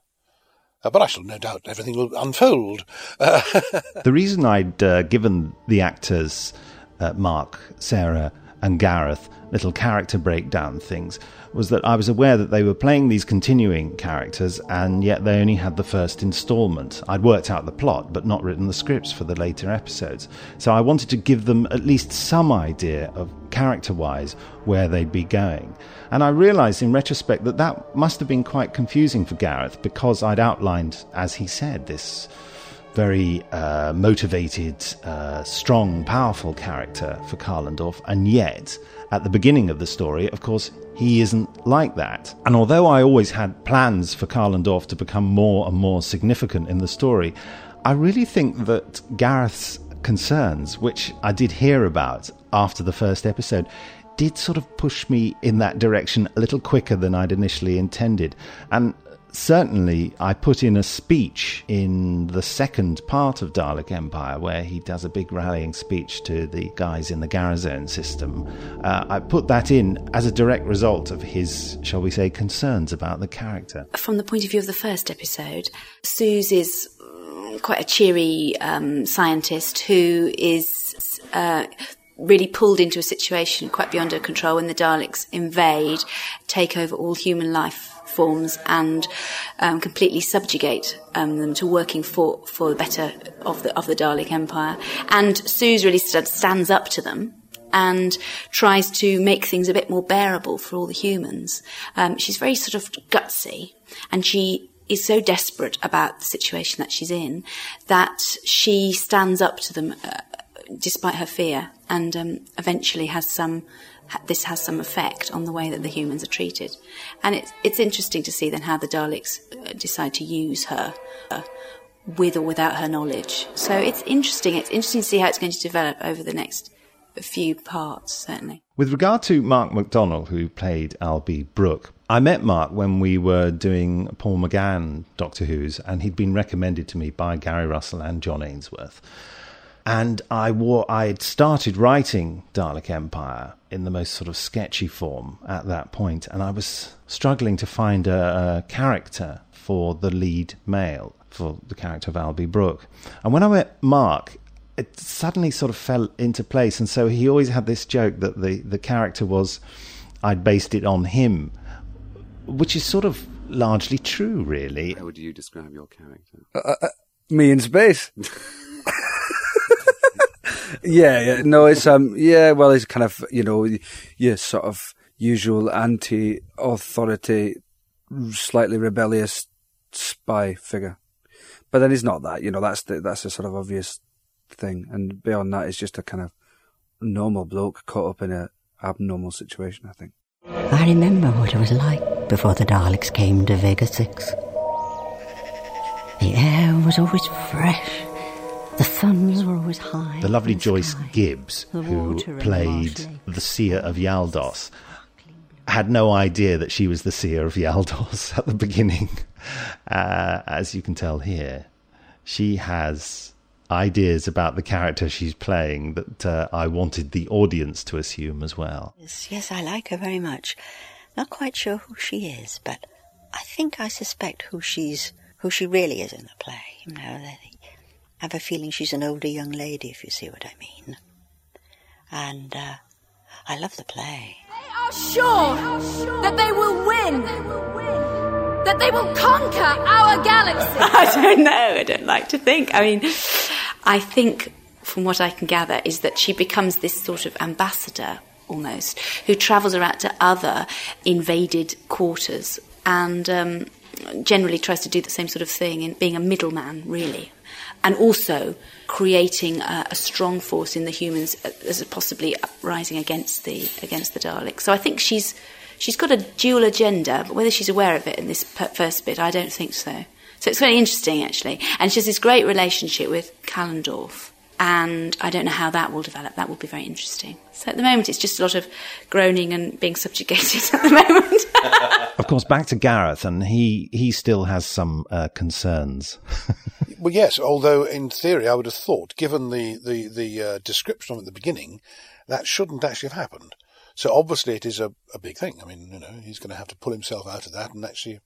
Uh, but I shall no doubt everything will unfold. The reason I'd uh, given the actors uh, Mark, Sarah, and Gareth little character breakdown things was that I was aware that they were playing these continuing characters and yet they only had the first installment. I'd worked out the plot but not written the scripts for the later episodes. So I wanted to give them at least some idea of character wise where they'd be going. And I realised in retrospect that that must have been quite confusing for Gareth because I'd outlined, as he said, this very uh, motivated, uh, strong, powerful character for Kalendorf, and yet at the beginning of the story, of course, he isn't like that. And although I always had plans for Kalendorf to become more and more significant in the story, I really think that Gareth's concerns, which I did hear about after the first episode, did sort of push me in that direction a little quicker than I'd initially intended. And certainly, I put in a speech in the second part of Dalek Empire where he does a big rallying speech to the guys in the Garazone system. Uh, I put that in as a direct result of his, shall we say, concerns about the character. From the point of view of the first episode, Suze is mm, quite a cheery um, scientist who is. Uh, really pulled into a situation quite beyond her control when the Daleks invade, take over all human life forms and um, completely subjugate um, them to working for, for the better of the, of the Dalek Empire. And Suze really st- stands up to them and tries to make things a bit more bearable for all the humans. Um, she's very sort of gutsy and she is so desperate about the situation that she's in that she stands up to them uh, despite her fear and um, eventually has some this has some effect on the way that the humans are treated. And it's, it's interesting to see then how the Daleks uh, decide to use her uh, with or without her knowledge. So it's interesting. It's interesting to see how it's going to develop over the next few parts, certainly. With regard to Mark McDonnell, who played Alby Brook, I met Mark when we were doing Paul McGann Doctor Who's, and he'd been recommended to me by Gary Russell and John Ainsworth. And I wore, I had started writing Dalek Empire in the most sort of sketchy form at that point, and I was struggling to find a, a character for the lead male, for the character of Alby Brook. And when I met Mark, it suddenly sort of fell into place. And so he always had this joke that the, the character was, I'd based it on him, which is sort of largely true, really. How would you describe your character? Uh, uh, me in space. yeah, yeah, no, it's um, yeah, well, it's kind of you know, your sort of usual anti-authority, slightly rebellious spy figure, but then he's not that. You know, that's the, that's a sort of obvious thing, and beyond that, it's just a kind of normal bloke caught up in a abnormal situation. I think. I remember what it was like before the Daleks came to Vega Six. The air was always fresh the suns were always high. The lovely Joyce Gibbs, who played the seer of Yaldos, had no idea that she was the seer of Yaldos at the beginning. Uh, as you can tell here, she has ideas about the character she's playing that uh, I wanted the audience to assume as well. Yes, yes, I like her very much. Not quite sure who she is, but I think I suspect who she's who she really is in the play. You know, I have a feeling she's an older young lady, if you see what I mean. And uh, I love the play. They are sure that they will win, that they will conquer our galaxy. I don't know. I don't like to think. I mean, I think from what I can gather is that she becomes this sort of ambassador almost who travels around to other invaded quarters and um, generally tries to do the same sort of thing in being a middleman, really and also creating a, a, strong force in the humans as possibly rising against the against the Daleks. So I think she's she's got a dual agenda, but whether she's aware of it in this first bit, I don't think so. So it's very interesting actually, and she has this great relationship with Kalendorf. And I don't know how that will develop. That will be very interesting. So at the moment, it's just a lot of groaning and being subjugated at the moment. of course, back to Gareth, and he he still has some uh, concerns. Well, yes. Although in theory, I would have thought, given the the the uh, description of it at the beginning, that shouldn't actually have happened. So obviously, it is a, a big thing. I mean, you know, he's going to have to pull himself out of that and actually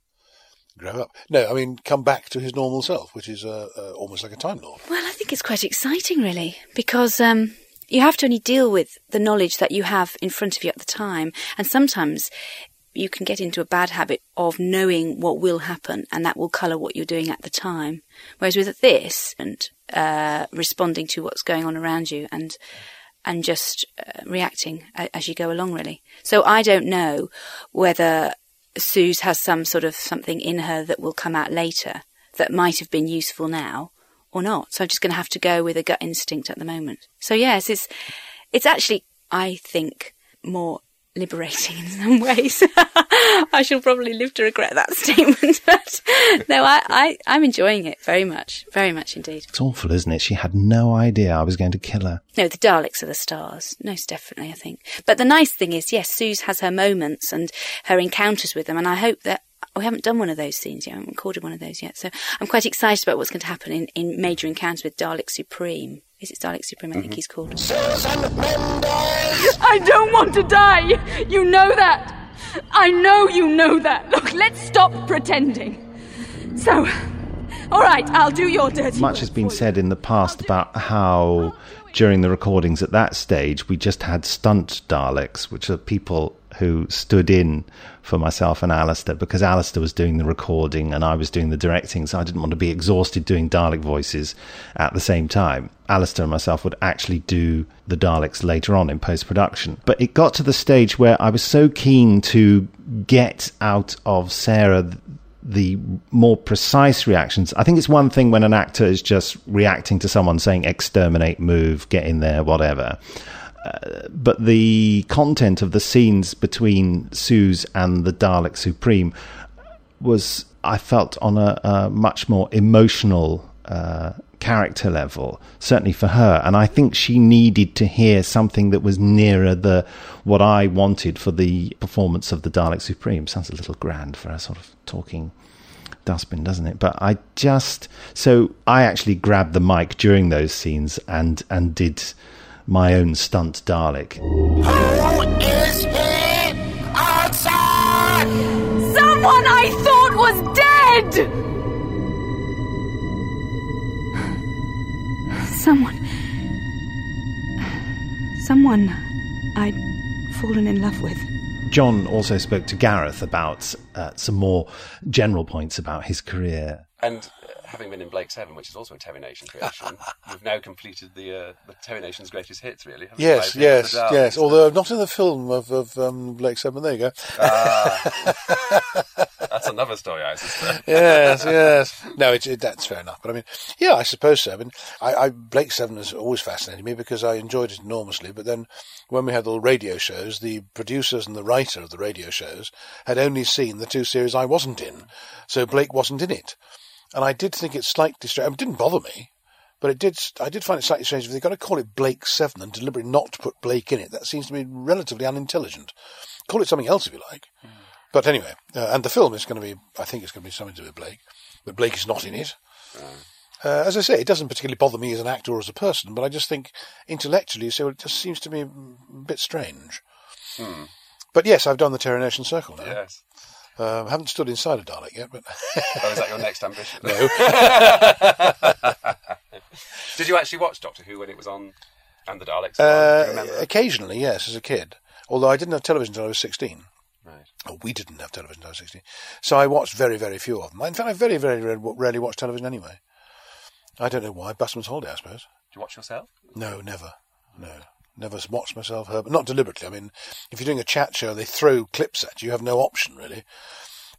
grow up. No, I mean, come back to his normal self, which is uh, uh, almost like a Time Lord. Well, I think it's quite exciting, really, because um, you have to only deal with the knowledge that you have in front of you at the time, and sometimes you can get into a bad habit of knowing what will happen and that will colour what you're doing at the time. Whereas with this and uh, responding to what's going on around you and and just uh, reacting as you go along, really. So I don't know whether Suze has some sort of something in her that will come out later that might have been useful now, or not. So I'm just going to have to go with a gut instinct at the moment. So yes, it's it's actually I think more liberating in some ways. I shall probably live to regret that statement, but no, I, I I'm enjoying it very much, very much indeed. It's awful, isn't it? She had no idea I was going to kill her. No, the Daleks are the stars. Most definitely, I think. But the nice thing is, yes, Suze has her moments and her encounters with them, and I hope that we haven't done one of those scenes yet. I haven't recorded one of those yet. So I'm quite excited about what's going to happen in, in Major Encounters with Dalek Supreme. Is it Dalek Supreme? I think mm-hmm. he's called. I don't want to die. You know that. I know you know that. Look, let's stop pretending. So, all right, I'll do your dirty. Much has been said in the past about how during the recordings at that stage we just had stunt Daleks, which are people who stood in for myself and Alistair because Alistair was doing the recording and I was doing the directing, so I didn't want to be exhausted doing Dalek voices at the same time. Alistair and myself would actually do the Daleks later on in post production. But it got to the stage where I was so keen to get out of Sarah the more precise reactions. I think it's one thing when an actor is just reacting to someone saying exterminate, move, get in there, whatever. But the content of the scenes between Suze and the Dalek Supreme was, I felt, on a, a much more emotional uh, character level, certainly for her. And I think she needed to hear something that was nearer the what I wanted for the performance of the Dalek Supreme. Sounds a little grand for a sort of talking dustbin, doesn't it? But I just so I actually grabbed the mic during those scenes and and did my own stunt Dalek. Who is he outside? Someone I thought was dead! Someone. Someone I'd fallen in love with. John also spoke to Gareth about uh, some more general points about his career. And having been in Blake Seven, which is also a Terry Nation creation, we've now completed the uh, the Terry Nation's greatest hits, really. Yes, yes, the yes. Although not in the film of, of um, Blake Seven. There you go. Ah. That's another story, I suspect. yes, yes. No, it's it, that's fair enough. But I mean, yeah, I suppose so. I mean, I, I Blake Seven has always fascinated me because I enjoyed it enormously. But then, when we had all radio shows, the producers and the writer of the radio shows had only seen the two series I wasn't in, so Blake wasn't in it. And I did think it slightly strange. It didn't bother me, but it did. I did find it slightly strange if they're going to call it Blake Seven and deliberately not to put Blake in it. That seems to me relatively unintelligent. Call it something else if you like. But anyway, uh, and the film is going to be, I think it's going to be something to do with Blake, but Blake is not in it. Uh, as I say, it doesn't particularly bother me as an actor or as a person, but I just think intellectually, so it just seems to me a bit strange. Hmm. But yes, I've done the Terry Nation Circle now. Yes. Uh, I haven't stood inside a Dalek yet, but. Oh, is that your next ambition? No. Did you actually watch Doctor Who when it was on and the Daleks? were on? Do you Uh, occasionally, yes, as a kid. Although I didn't have television until I was 16. Right. Or we didn't have television until I was 16. So I watched very, very few of them. In fact, I very, very rarely, rarely watch television anyway. I don't know why. Busman's holiday, I suppose. Do you watch yourself? No, never. No. Never watched myself, Herbert. Not deliberately. I mean, if you're doing a chat show, they throw clips at you. You have no option, really.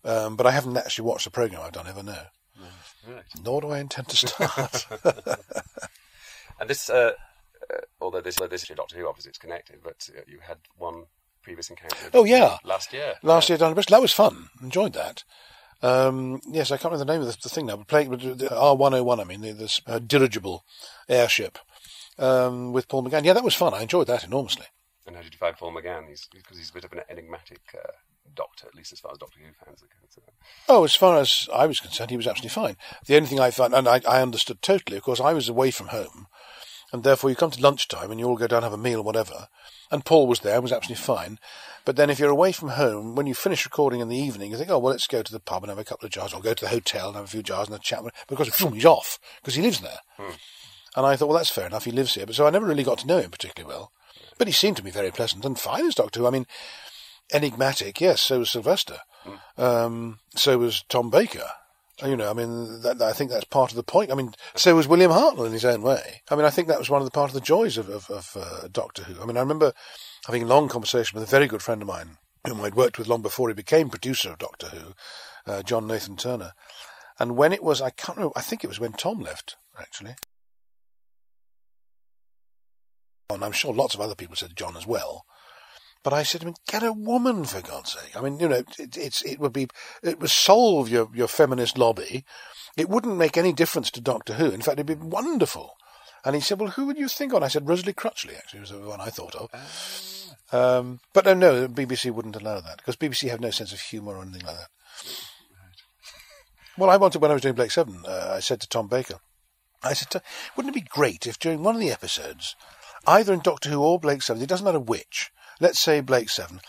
Um, but I haven't actually watched a programme I've done ever, no. Right. Nor do I intend to start. And this, uh, uh, although this, although this is Doctor Who, obviously it's connected, but uh, you had one previous encounter. Oh yeah, last year. Last year down in Bristol, that was fun. Enjoyed that. Um, yes, I can't remember the name of the, the thing now. But playing the R one hundred one, I mean, the, this uh, dirigible airship um, with Paul McGann. Yeah, that was fun. I enjoyed that enormously. And how did you find Paul McGann? He's because he's a bit of an enigmatic uh, doctor, at least as far as Doctor Who fans are concerned. Oh, as far as I was concerned, he was absolutely fine. The only thing I found, and I, I understood totally, of course, I was away from home, and therefore you come to lunchtime and you all go down and have a meal or whatever, and Paul was there, and was absolutely fine. But then if you're away from home, when you finish recording in the evening, you think, oh, well, let's go to the pub and have a couple of jars, or go to the hotel and have a few jars and a chat. Because he's off, because he lives there. And I thought, well, that's fair enough, he lives here. But so I never really got to know him particularly well. But he seemed to me very pleasant and fine as Doctor Who. I mean, enigmatic, yes, so was Sylvester. Um, so was Tom Baker. You know, I mean, that, I think that's part of the point. I mean, so was William Hartnell in his own way. I mean, I think that was one of the part of the joys of, of, of uh, Doctor Who. I mean, I remember having a long conversation with a very good friend of mine whom I'd worked with long before he became producer of Doctor Who, uh, John Nathan Turner. And when it was, I can't remember, I think it was when Tom left actually. And I'm sure lots of other people said John as well. But I said to him, get a woman for God's sake. I mean, you know, it, it's, it would be, it would solve your, your feminist lobby. It wouldn't make any difference to Doctor Who. In fact, it'd be wonderful. And he said, well, who would you think on? I said, Rosalie Crutchley, actually, was the one I thought of. Um, but no, no, BBC wouldn't allow that because BBC have no sense of humour or anything like that. Well, I wanted, when I was doing Blake 7, uh, I said to Tom Baker, I said, wouldn't it be great if during one of the episodes, either in Doctor Who or Blake 7, it doesn't matter which, let's say Blake 7,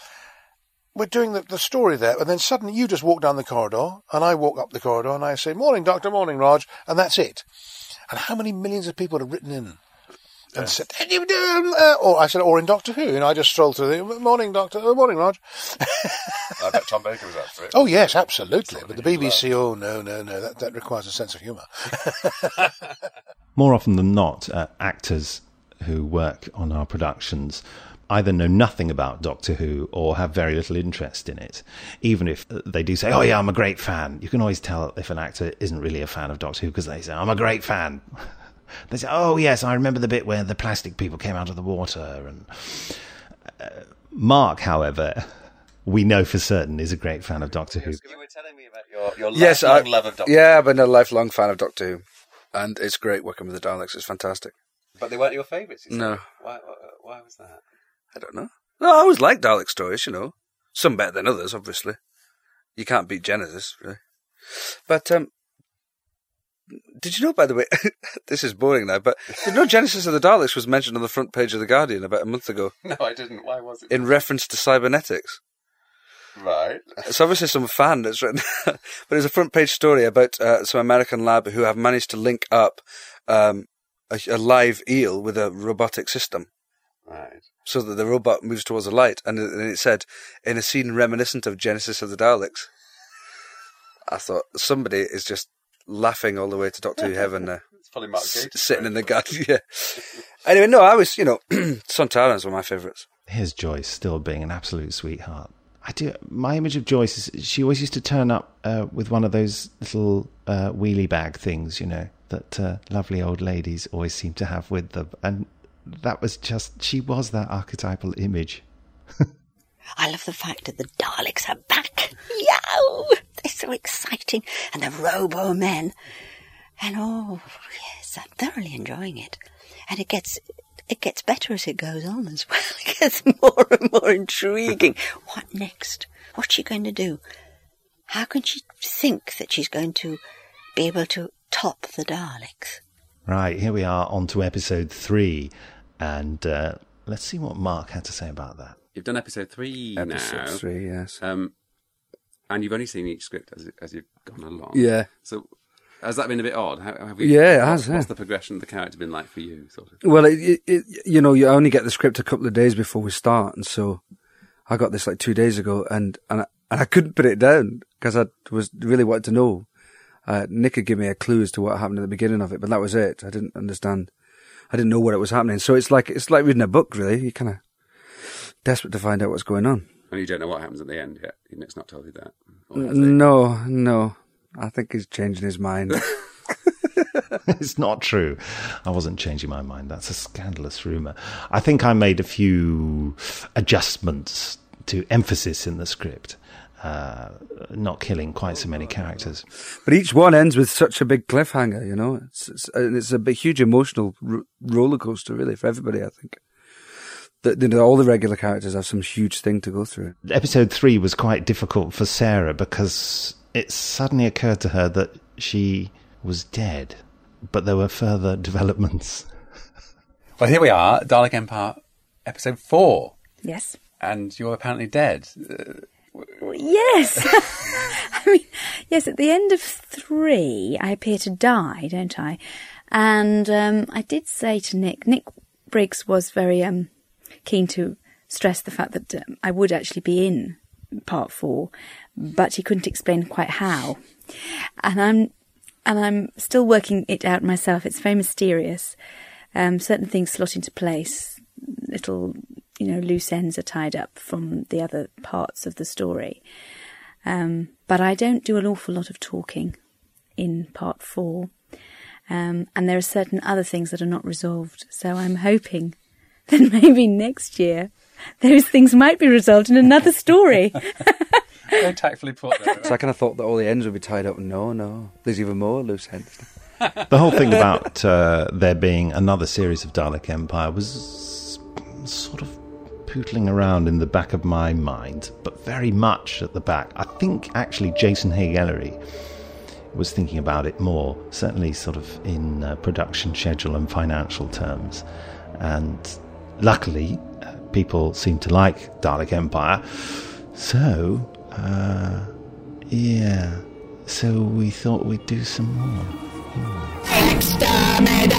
we're doing the, the story there, and then suddenly you just walk down the corridor, and I walk up the corridor, and I say, Morning, Doctor, morning, Roj, and that's it. And how many millions of people have written in and said, uh, or I said, or in Doctor Who, and I just strolled through the morning, Doctor, oh, morning, Roj. I bet Tom Baker was up for it. Oh yes, absolutely. But the BBC, oh no, no, no, that, that requires a sense of humour. More often than not, uh, actors who work on our productions either know nothing about Doctor Who or have very little interest in it. Even if they do say, "Oh yeah, I'm a great fan," you can always tell if an actor isn't really a fan of Doctor Who because they say, "I'm a great fan." they say, "Oh yes, I remember the bit where the plastic people came out of the water." And uh, Mark, however, we know for certain is a great fan of Doctor Who. You were telling me about your, your yes, I, love of Doctor Yeah, I've been a lifelong fan of Doctor Who, and it's great working with the Daleks. It's fantastic. But they weren't your favourites. No. said. Why, why, why was that? I don't know. No, I always liked Dalek stories, you know. Some better than others, obviously. You can't beat Genesis, really. But, um, did you know, by the way, this is boring now, but did you know Genesis of the Daleks was mentioned on the front page of The Guardian about a month ago No, I didn't. Why was it? in reference to cybernetics? right. It's obviously some fan that's written, but it's a front page story about uh, some American lab who have managed to link up um, a, a live eel with a robotic system. Right. So that the robot moves towards the light, and it, and it said, in a scene reminiscent of Genesis of the Daleks. I thought somebody is just laughing all the way to Doctor Who Heaven there. It's probably Mark S- sitting in the garden. Yeah. Anyway, no, I was, you know, Sontarans were my favourites. Here's Joyce still being an absolute sweetheart. I do. My image of Joyce is she always used to turn up uh, with one of those little uh, wheelie bag things, you know, that uh, lovely old ladies always seem to have with them, and that was just she was that archetypal image. I love the fact that the Daleks are back. Yow! They're so exciting. And the Robo Men. And oh, yes, I'm thoroughly enjoying it. And it gets, it gets better as it goes on as well. It gets more and more intriguing. What next? What's she going to do? How can she think that she's going to be able to top the Daleks? Right here we are on to episode three, and uh, let's see what Mark had to say about that. You've done episode three Episode now. three, yes. Um, and you've only seen each script as, as you've gone along. Yeah. So has that been a bit odd? How, have you, Yeah, it what- has, yeah. What's the progression of the character been like for you? Sort of. Well, it, it, it, you know, you only get the script a couple of days before we start, and so I got this like two days ago, and and I, and I couldn't put it down because I was really wanted to know. Uh, Nick had given me a clue as to what happened at the beginning of it, but that was it. I didn't understand. I didn't know what it was happening. So it's like it's like reading a book, really. You're kind of desperate to find out what's going on. And you don't know what happens at the end yet. Nick's not told you that. No, no. I think he's changing his mind. it's not true. I wasn't changing my mind. That's a scandalous rumor. I think I made a few adjustments to emphasis in the script, uh, not killing quite so many characters. But each one ends with such a big cliffhanger, you know. It's it's, and it's a big, huge emotional r- roller coaster, really, for everybody. I think that you know, all the regular characters have some huge thing to go through. Episode three was quite difficult for Sarah because it suddenly occurred to her that she was dead, but there were further developments. Well, here we are, Dalek Empire, episode four, Yes. and you're apparently dead. Yes. I mean, yes, at the end of three, I appear to die, don't I? And um, I did say to Nick, Nick Briggs was very um, keen to stress the fact that um, I would actually be in part four, but he couldn't explain quite how. And I'm and I'm still working it out myself. It's very mysterious. Um, certain things slot into place. Little, you know, loose ends are tied up from the other parts of the story. Um, but I don't do an awful lot of talking in part four. Um, and there are certain other things that are not resolved. So I'm hoping that maybe next year those things might be resolved in another story. Very tactfully put there. So I kind of thought that all the ends would be tied up. No, no. There's even more loose ends. the whole thing about uh, there being another series of Dalek Empire was sort of pootling around in the back of my mind, but very much at the back. I think actually Jason Haigh Ellery was thinking about it more, certainly sort of in uh, production schedule and financial terms. And luckily, uh, people seem to like Dalek Empire. So, uh, yeah. So we thought we'd do some more. Exterminate!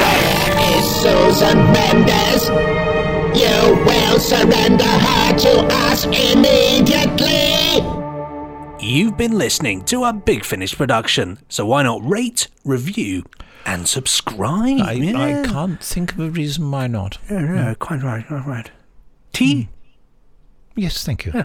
Where is Susan Mendes? You will surrender her to us immediately! You've been listening to a Big Finish production, so why not rate, review, and subscribe? I, I can't think of a reason why not. Yeah, yeah, quite right, quite right. Tea? Hmm. Yes, thank you. Yeah.